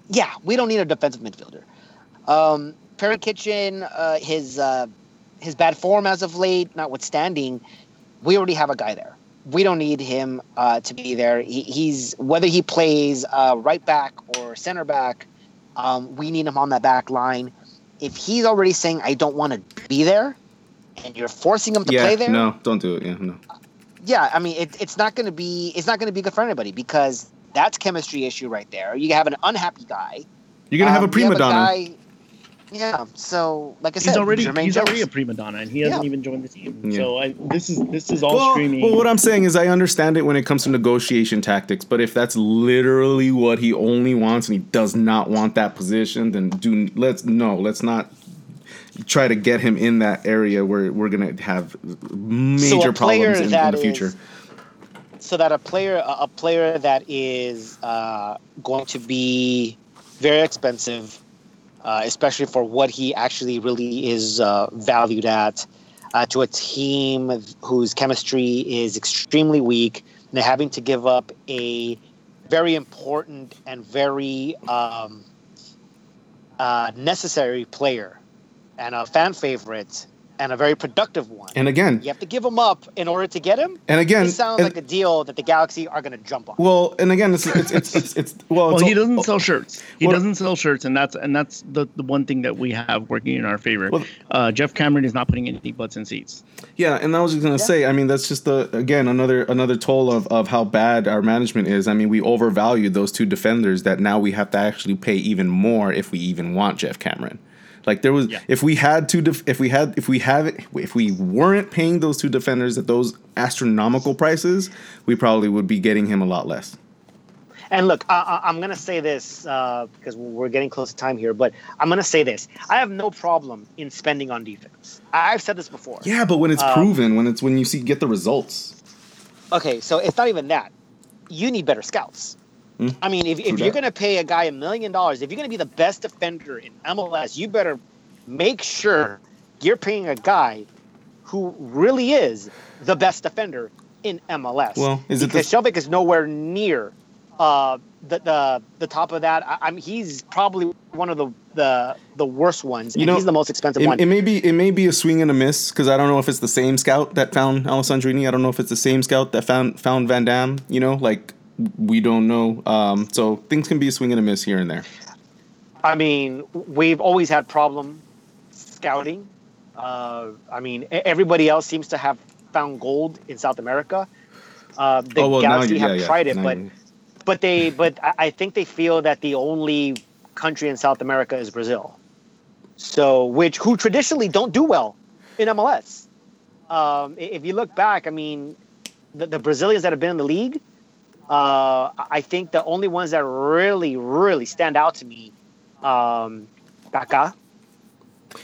yeah, we don't need a defensive midfielder. Um, Perry Kitchen, uh, his uh, his bad form as of late, notwithstanding, we already have a guy there. We don't need him uh, to be there. He, he's whether he plays uh, right back or center back, um, we need him on that back line. If he's already saying I don't want to be there, and you're forcing him to yeah, play there, no, don't do it. Yeah, no. Yeah, I mean it, it's not going to be it's not going to be good for anybody because that's chemistry issue right there. You have an unhappy guy. You're gonna um, have a prima donna. Guy, yeah. So, like I said, he's already Jermaine he's Jones. already a prima donna, and he hasn't Yeah. even joined the team. Yeah. So I, this is this is all Well, screaming. well, what I'm saying is, I understand it when it comes to negotiation tactics, but if that's literally what he only wants and he does not want that position, then do let's no, let's not try to get him in that area where we're gonna have major player problems in, in the future. is- so that a player a a player that is uh, going to be very expensive, uh, especially for what he actually really is uh, valued at, uh, to a team whose chemistry is extremely weak, and having to give up a very important and very um, uh, necessary player and a fan favorite and a very productive one. And again, you have to give him up in order to get him. and again, It sounds and- like a deal that the Galaxy are going to jump on. well, and again, it's it's it's, it's, it's well, Well, it's he all- doesn't sell shirts. He Well- doesn't sell shirts, and that's and that's the, the one thing that we have working in our favor. Well- uh, Geoff Cameron is not putting any butts in seats. Yeah, and I was just gonna say, I mean, that's just the again another another toll of, of how bad our management is. I mean, we overvalued those two defenders that now we have to actually pay even more if we even want Geoff Cameron. Like there was, Yeah. if we had two, def- if we had, if we have, it, if we weren't paying those two defenders at those astronomical prices, we probably would be getting him a lot less. And look, I, I'm going to say this uh, because we're getting close to time here, but I'm going to say this. I have no problem in spending on defense. I, I've said this before. Yeah, but when it's Um, proven, when it's when you see get the results, Okay, so it's not even that. You need better scouts. Hmm. I mean, if, if you're going to pay a guy a million dollars, if you're going to be the best defender in MLS, you better make sure you're paying a guy who really is the best defender in MLS. Well, is it because the- Skjelvik is nowhere near uh, the, the the top of that. I, I'm he's probably one of the the, the worst ones. You and know, he's the most expensive it, one. it may be it may be a swing and a miss because I don't know if it's the same scout that found Alessandrini. I don't know if it's the same scout that found found Van Damme. You know, like we don't know. Um, so things can be a swing and a miss here and there. I mean, we've always had problem scouting. Uh, I mean, everybody else seems to have found gold in South America. Uh, the oh well, Galaxy you, have yeah, yeah. tried it, Now but but they but I I think they feel that the only country in South America is Brazil. So, which who traditionally don't do well in MLS. Um, if you look back, I mean, the, the Brazilians that have been in the league, uh, I- I think the only ones that really really stand out to me, um, Kaká.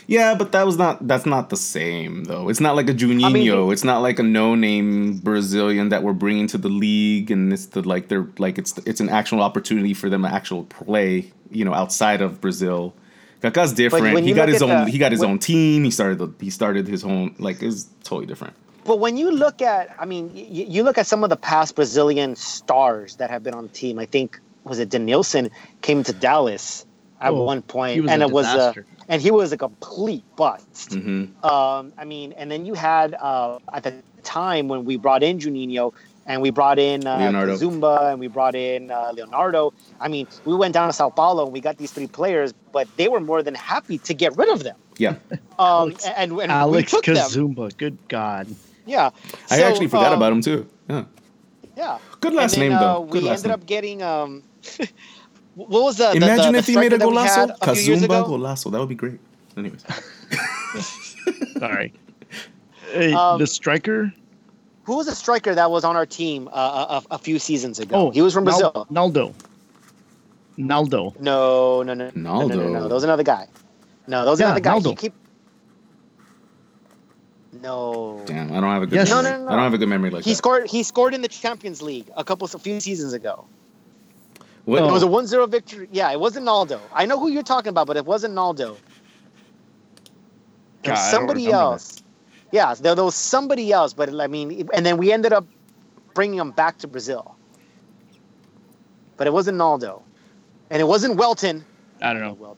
yeah, but that was not that's not the same though. It's not like a Juninho. mean, it's not like a no name Brazilian that we're bringing to the league, and it's the like they're like it's it's an actual opportunity for them to actual play. You know, outside of Brazil. Kaká's different. He got his own. the- he got his when- own team. He started the. He started his own. Like it's totally different. But when you look at, I mean, y- you look at some of the past Brazilian stars that have been on the team. I think was it Denilson came to Dallas at Oh, one point, he was and a it was a, and he was a complete bust. hmm Um, I mean, and then you had uh, at the time when we brought in Juninho and we brought in uh, Zumba and we brought in uh, Leonardo. I mean, we went down to Sao Paulo and we got these three players, but they were more than happy to get rid of them. Yeah, Um, Alex- and, and Alex we took them. Kazumba, good God. Yeah, I So, actually forgot um, about him too. Yeah, Yeah. good last and then, name uh, though. Good we last ended name. up getting um. what was the the- Imagine the, if the he made a striker that golazo, a Kazumba ago? golazo. That would be great. Anyways, Sorry. Hey, Um, the striker. Who was a striker that was on our team uh, a, a few seasons ago? Oh, he was from Brazil. Naldo. Naldo. No, no, no, no, no, no, no, Naldo. no. That was another guy. No, that was Yeah, another guy. He keep. No. damn, I don't have a good. Yes. memory. No, no, no, I don't have a good memory like He that. scored. He scored in the Champions League a couple, a few seasons ago. What? It was a 1-0 victory. Yeah, it wasn't Naldo. I know who you're talking about, but it wasn't Naldo. There God, was I somebody remember else. Yeah, there, there was somebody else, but I mean, and then we ended up bringing him back to Brazil. But it wasn't Naldo, and it wasn't Welton. I don't know.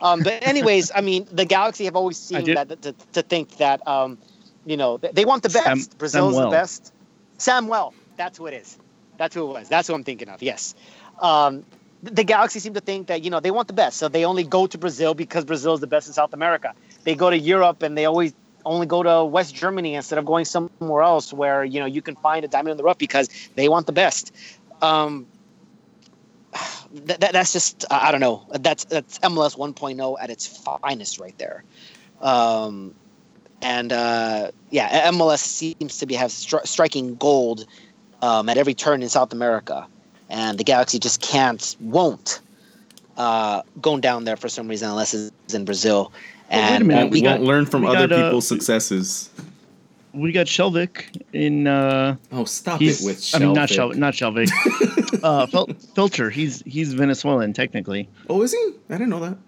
Um, but anyways, I mean, the Galaxy have always seen that to, to think that um, you know they want the best. Sam- Brazil's the best. Samuel, that's who it is. That's who it was. That's who I'm thinking of. Yes. Um, the Galaxy seem to think that you know they want the best, so they only go to Brazil because Brazil is the best in South America. They go to Europe and they always only go to West Germany instead of going somewhere else where you know you can find a diamond in the rough because they want the best. Um, that, that, that's just I don't know. That's that's MLS 1.0 at its finest right there. Um, and uh, yeah, MLS seems to be have stri- striking gold um, at every turn in South America, and the Galaxy just can't, won't uh, go down there for some reason unless it's in Brazil. Well, wait a And minute, uh, won't, we got won't learn from other got, uh, people's successes. We got Skjelvik in. Uh, Oh, stop he's. it with I mean, not Skjelvik. Skjelvik. Not Skjelvik. uh, Fel- Feltscher. He's he's Venezuelan technically. Oh, is he? I didn't know that.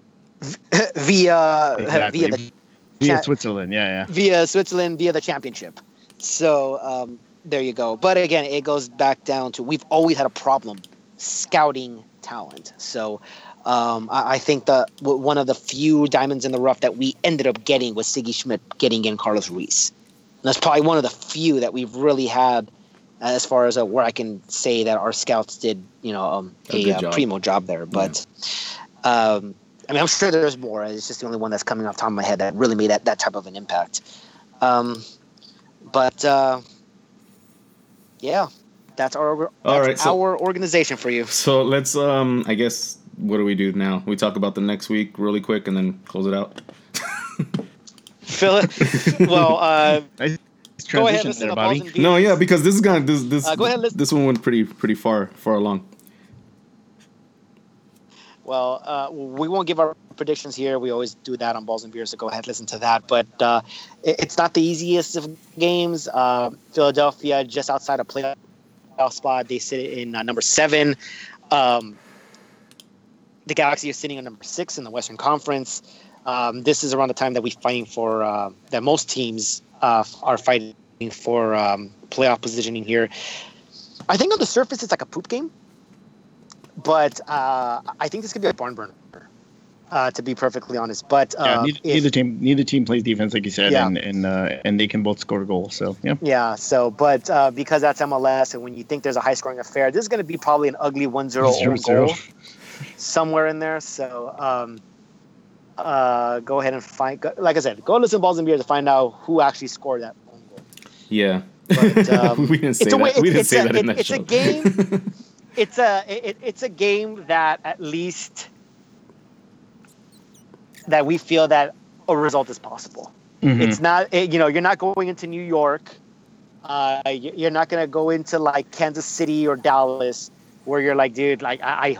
via Exactly. via the Via Cha- Switzerland. Yeah, yeah. via Switzerland via the championship. So um, there you go. But again, it goes back down to we've always had a problem scouting talent. So um, I, I, think the one of the few diamonds in the rough that we ended up getting was Sigi Schmidt getting in Carlos Ruiz. And that's probably one of the few that we've really had as far as uh, where I can say that our scouts did, you know, um, a, a uh, job. primo job there. But yeah. um, I mean, I'm sure there's more. It's just the only one that's coming off top of my head that really made that, that type of an impact. Um, but uh, yeah, that's our that's All right, so, our organization for you. So let's um, I guess what do we do now? We talk about the next week really quick and then close it out. Phil, well, uh, go ahead, listen there, Bobby. No, yeah, because this is gonna this this uh, go ahead, this one went pretty pretty far far along. Well, uh, we won't give our predictions here. We always do that on Balls and Beers, so go ahead, listen to that. But uh, it's not the easiest of games. Uh, Philadelphia just outside of playoff spot. They sit in uh, number seven. Um, the Galaxy is sitting at number six in the Western Conference. Um, this is around the time that we're fighting for uh, that most teams uh, are fighting for um, playoff positioning here. I think on the surface it's like a poop game, but uh, I think this could be a barn burner. Uh, to be perfectly honest, but yeah, uh, neither, if, neither, team neither team plays defense like you said, yeah. and and uh, and they can both score goals. So yeah, yeah. So, but uh, because that's MLS, and when you think there's a high scoring affair, this is going to be probably an ugly 1-0 goal somewhere in there. So. Um, uh, go ahead and find. Like I said, go listen to Balls and Beer to find out who actually scored that goal. Yeah, but, um, we didn't say that. A, we didn't say a, that in it, that It's show. a game. it's a it, it's a game that at least that we feel that a result is possible. Mm-hmm. It's not you know you're not going into New York. Uh, you're not gonna go into like Kansas City or Dallas where you're like, dude, like I, I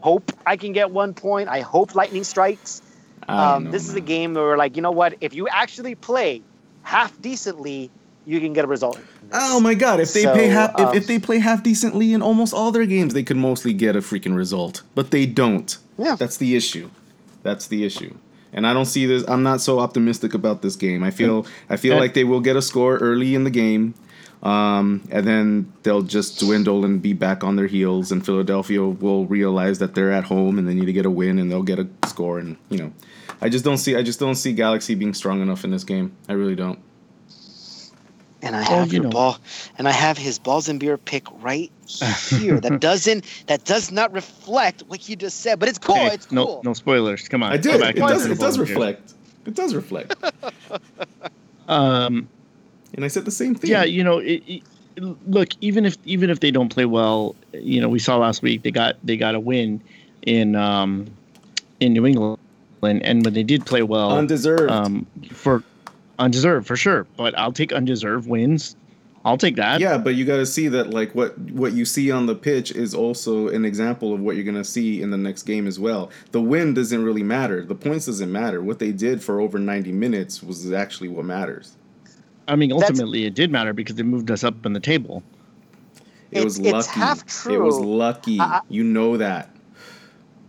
hope I can get one point. I hope lightning strikes. Um, know, this man. is a game where we're like, you know what? If you actually play half decently, you can get a result. Oh my god! If they so, half, um, if, if, they play half decently in almost all their games, they could mostly get a freaking result. But they don't. Yeah, that's the issue. That's the issue. And I don't see this. I'm not so optimistic about this game. I feel I feel like they will get a score early in the game. Um, and then they'll just dwindle and be back on their heels, and Philadelphia will realize that they're at home and they need to get a win, and they'll get a score, and you know, I just don't see I just don't see Galaxy being strong enough in this game. I really don't. And I have your know. ball, and I have his balls and beer pick right here. that doesn't that does not reflect what you just said, but it's cool. Hey, it's cool. No, no spoilers. Come on. I did. It does. It does reflect. It does reflect. um, and I said the same thing. Yeah, you know, it, it, look, even if even if they don't play well, you know, we saw last week they got they got a win in um in New England and, and when they did play well, undeserved um, for undeserved for sure. But I'll take undeserved wins. I'll take that. Yeah, but you got to see that like what what you see on the pitch is also an example of what you're gonna see in the next game as well. The win doesn't really matter. The points doesn't matter. What they did for over 90 minutes was actually what matters. I mean, ultimately, That's, it did matter because it moved us up in the table. It, was lucky. half true. It was lucky. you know that.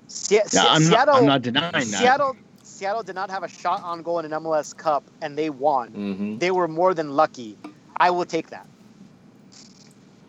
Se- yeah, I'm Seattle, not, I'm not denying that. Seattle Seattle did not have a shot on goal in an MLS Cup, and they won. Mm-hmm. They were more than lucky. I will take that.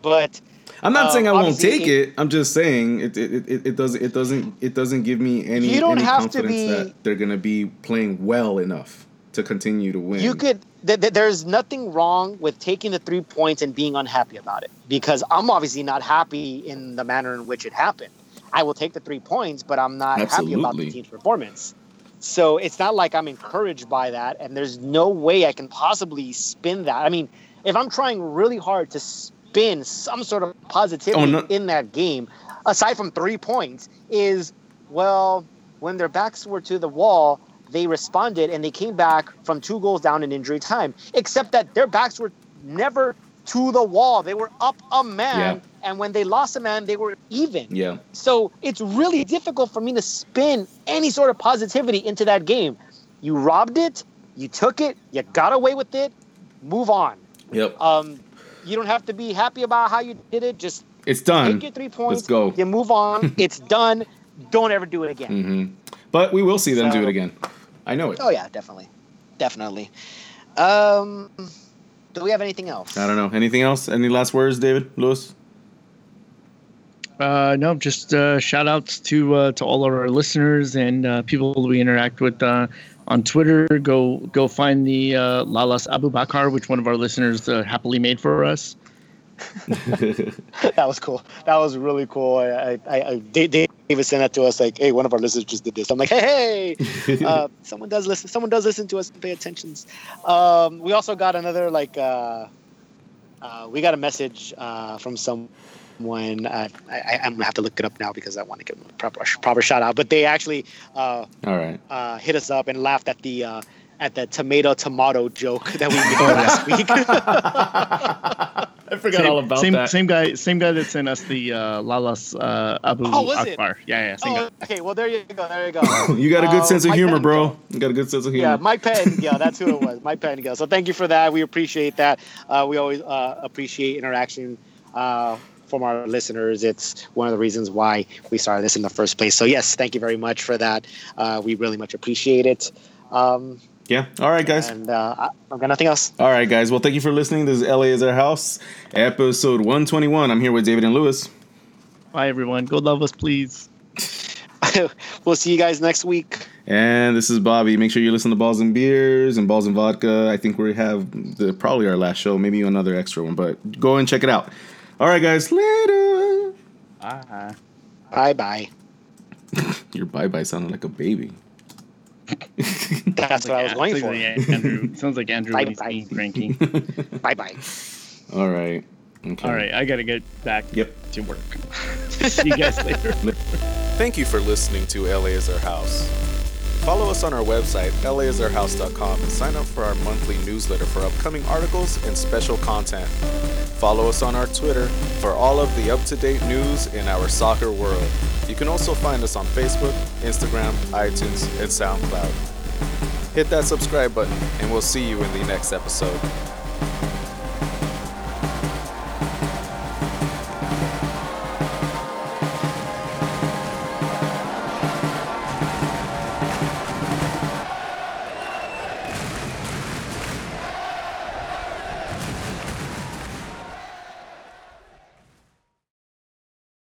But I'm not um, saying I won't take it, it, I'm just saying it, it, it, it doesn't it doesn't it doesn't give me any, you don't any have confidence to be, that they're gonna be playing well enough to continue to win. You could. Th- th- there's nothing wrong with taking the three points and being unhappy about it because I'm obviously not happy in the manner in which it happened. I will take the three points, but I'm not Absolutely. happy about the team's performance. So it's not like I'm encouraged by that, and there's no way I can possibly spin that. I mean, if I'm trying really hard to spin some sort of positivity oh, no. in that game, aside from three points, is well, when their backs were to the wall, they responded and they came back from two goals down in injury time. Except that their backs were never to the wall. They were up a man. Yeah. And when they lost a man, they were even. Yeah. So it's really difficult for me to spin any sort of positivity into that game. You robbed it, you took it, you got away with it, move on. Yep. Um, you don't have to be happy about how you did it. Just it's done. Take your three points. Let's go. You move on. it's done. Don't ever do it again. Mm-hmm. But we will see them so, do it again. I know it. Oh yeah, definitely, definitely. Um, do we have anything else? I don't know. Anything else? Any last words, David Lewis? Uh, no, just uh, shout outs to uh, to all of our listeners and uh, people we interact with uh, on Twitter. Go go find the uh, Lalas Abu Bakar, which one of our listeners uh, happily made for us. that was cool. That was really cool. I, I, I David sent that to us like, "Hey, one of our listeners just did this." I'm like, "Hey, hey, uh, someone does listen. Someone does listen to us and pay attention." Um, we also got another like, uh, uh, we got a message uh, from someone. Uh, I, am gonna have to look it up now because I want to give them a proper proper shout out. But they actually, uh, all right, uh, hit us up and laughed at the uh, at the tomato tomato joke that we made last week. I forgot same, all about same, that. Same guy, same guy that sent us the uh, Lalas uh, Abu oh, was Akbar. It? Yeah, yeah. Same oh, guy. okay. Well, there you go. There you go. you got a good uh, sense of Mike humor, bro. You got a good sense of humor. Yeah, Mike Pettingill. That's who it was. Mike Pettingill. So thank you for that. We appreciate that. Uh, we always uh, appreciate interaction uh, from our listeners. It's one of the reasons why we started this in the first place. So yes, thank you very much for that. Uh, we really much appreciate it. Um, yeah. All right, guys. And uh, I've got nothing else. All right, guys. Well, thank you for listening. This is LA is our house, episode 121. I'm here with David and Lewis. Bye, everyone. Go love us, please. we'll see you guys next week. And this is Bobby. Make sure you listen to Balls and Beers and Balls and Vodka. I think we have the, probably our last show, maybe another extra one, but go and check it out. All right, guys. Later. Bye. Bye bye. Your bye bye sounded like a baby. That's what I was going for. Like Andrew, sounds like Andrew bye, bye. being cranky. bye bye. All right. Okay. All right, I gotta get back yep. to work. See you guys later. Thank you for listening to LA is our house. Follow us on our website, laisourhouse.com, and sign up for our monthly newsletter for upcoming articles and special content. Follow us on our Twitter for all of the up to date news in our soccer world. You can also find us on Facebook, Instagram, iTunes, and SoundCloud. Hit that subscribe button, and we'll see you in the next episode.